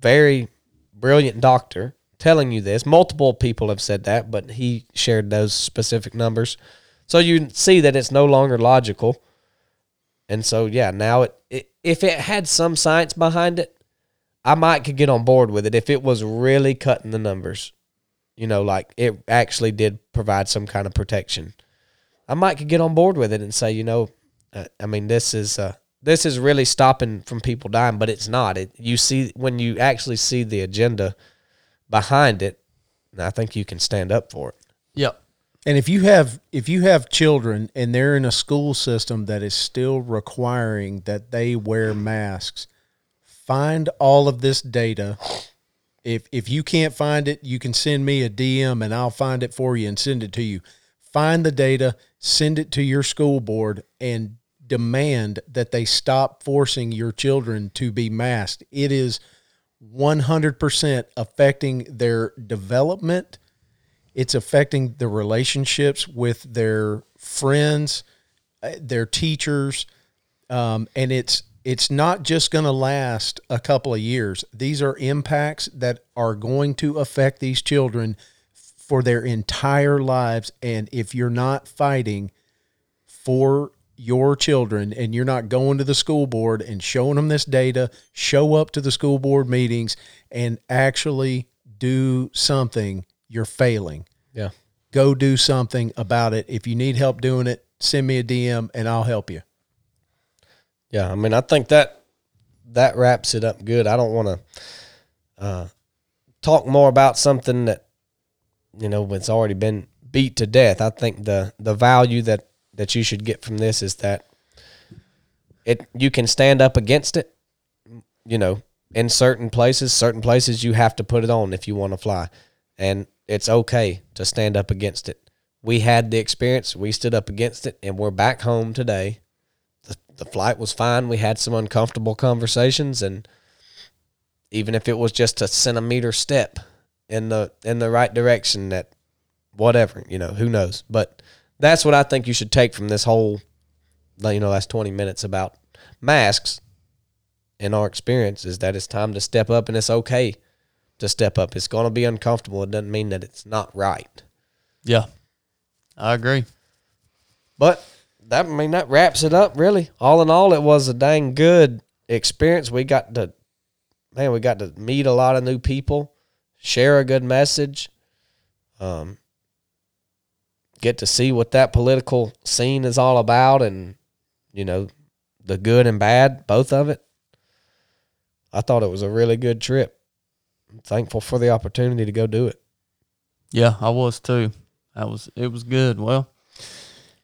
very brilliant doctor telling you this. Multiple people have said that, but he shared those specific numbers. So you see that it's no longer logical. And so yeah, now it, it if it had some science behind it, I might could get on board with it if it was really cutting the numbers. You know, like it actually did provide some kind of protection. I might could get on board with it and say, you know, uh, I mean, this is uh, this is really stopping from people dying, but it's not. It you see when you actually see the agenda behind it, I think you can stand up for it. Yep. And if you have if you have children and they're in a school system that is still requiring that they wear masks, find all of this data. If if you can't find it, you can send me a DM and I'll find it for you and send it to you. Find the data, send it to your school board and demand that they stop forcing your children to be masked. It is 100% affecting their development it's affecting the relationships with their friends, uh, their teachers, um, and it's it's not just going to last a couple of years. These are impacts that are going to affect these children for their entire lives. And if you're not fighting for your children and you're not going to the school board and showing them this data, show up to the school board meetings and actually do something, you're failing. Yeah. Go do something about it. If you need help doing it, send me a DM and I'll help you. Yeah, I mean, I think that that wraps it up good. I don't want to uh, talk more about something that you know it's already been beat to death. I think the the value that that you should get from this is that it you can stand up against it. You know, in certain places, certain places you have to put it on if you want to fly, and it's okay to stand up against it. We had the experience. We stood up against it, and we're back home today the, the flight was fine. We had some uncomfortable conversations, and even if it was just a centimeter step in the in the right direction, that whatever you know, who knows. But that's what I think you should take from this whole, you know, last twenty minutes about masks. In our experience, is that it's time to step up, and it's okay to step up. It's going to be uncomfortable. It doesn't mean that it's not right. Yeah. I agree. But that I mean that wraps it up really. All in all, it was a dang good experience. We got to man, we got to meet a lot of new people, share a good message, um, get to see what that political scene is all about, and you know, the good and bad, both of it. I thought it was a really good trip. I'm thankful for the opportunity to go do it. Yeah, I was too. That was it was good. Well,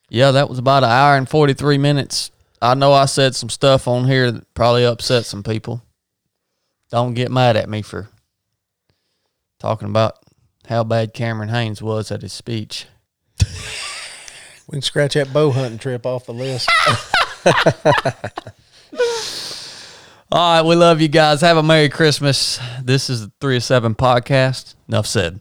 yeah, that was about an hour and forty three minutes. I know I said some stuff on here that probably upset some people. Don't get mad at me for talking about how bad Cameron Hanes was at his speech. We can scratch that bow hunting trip off the list. All right, we love you guys. Have a Merry Christmas. This is the 307 podcast. Enough said.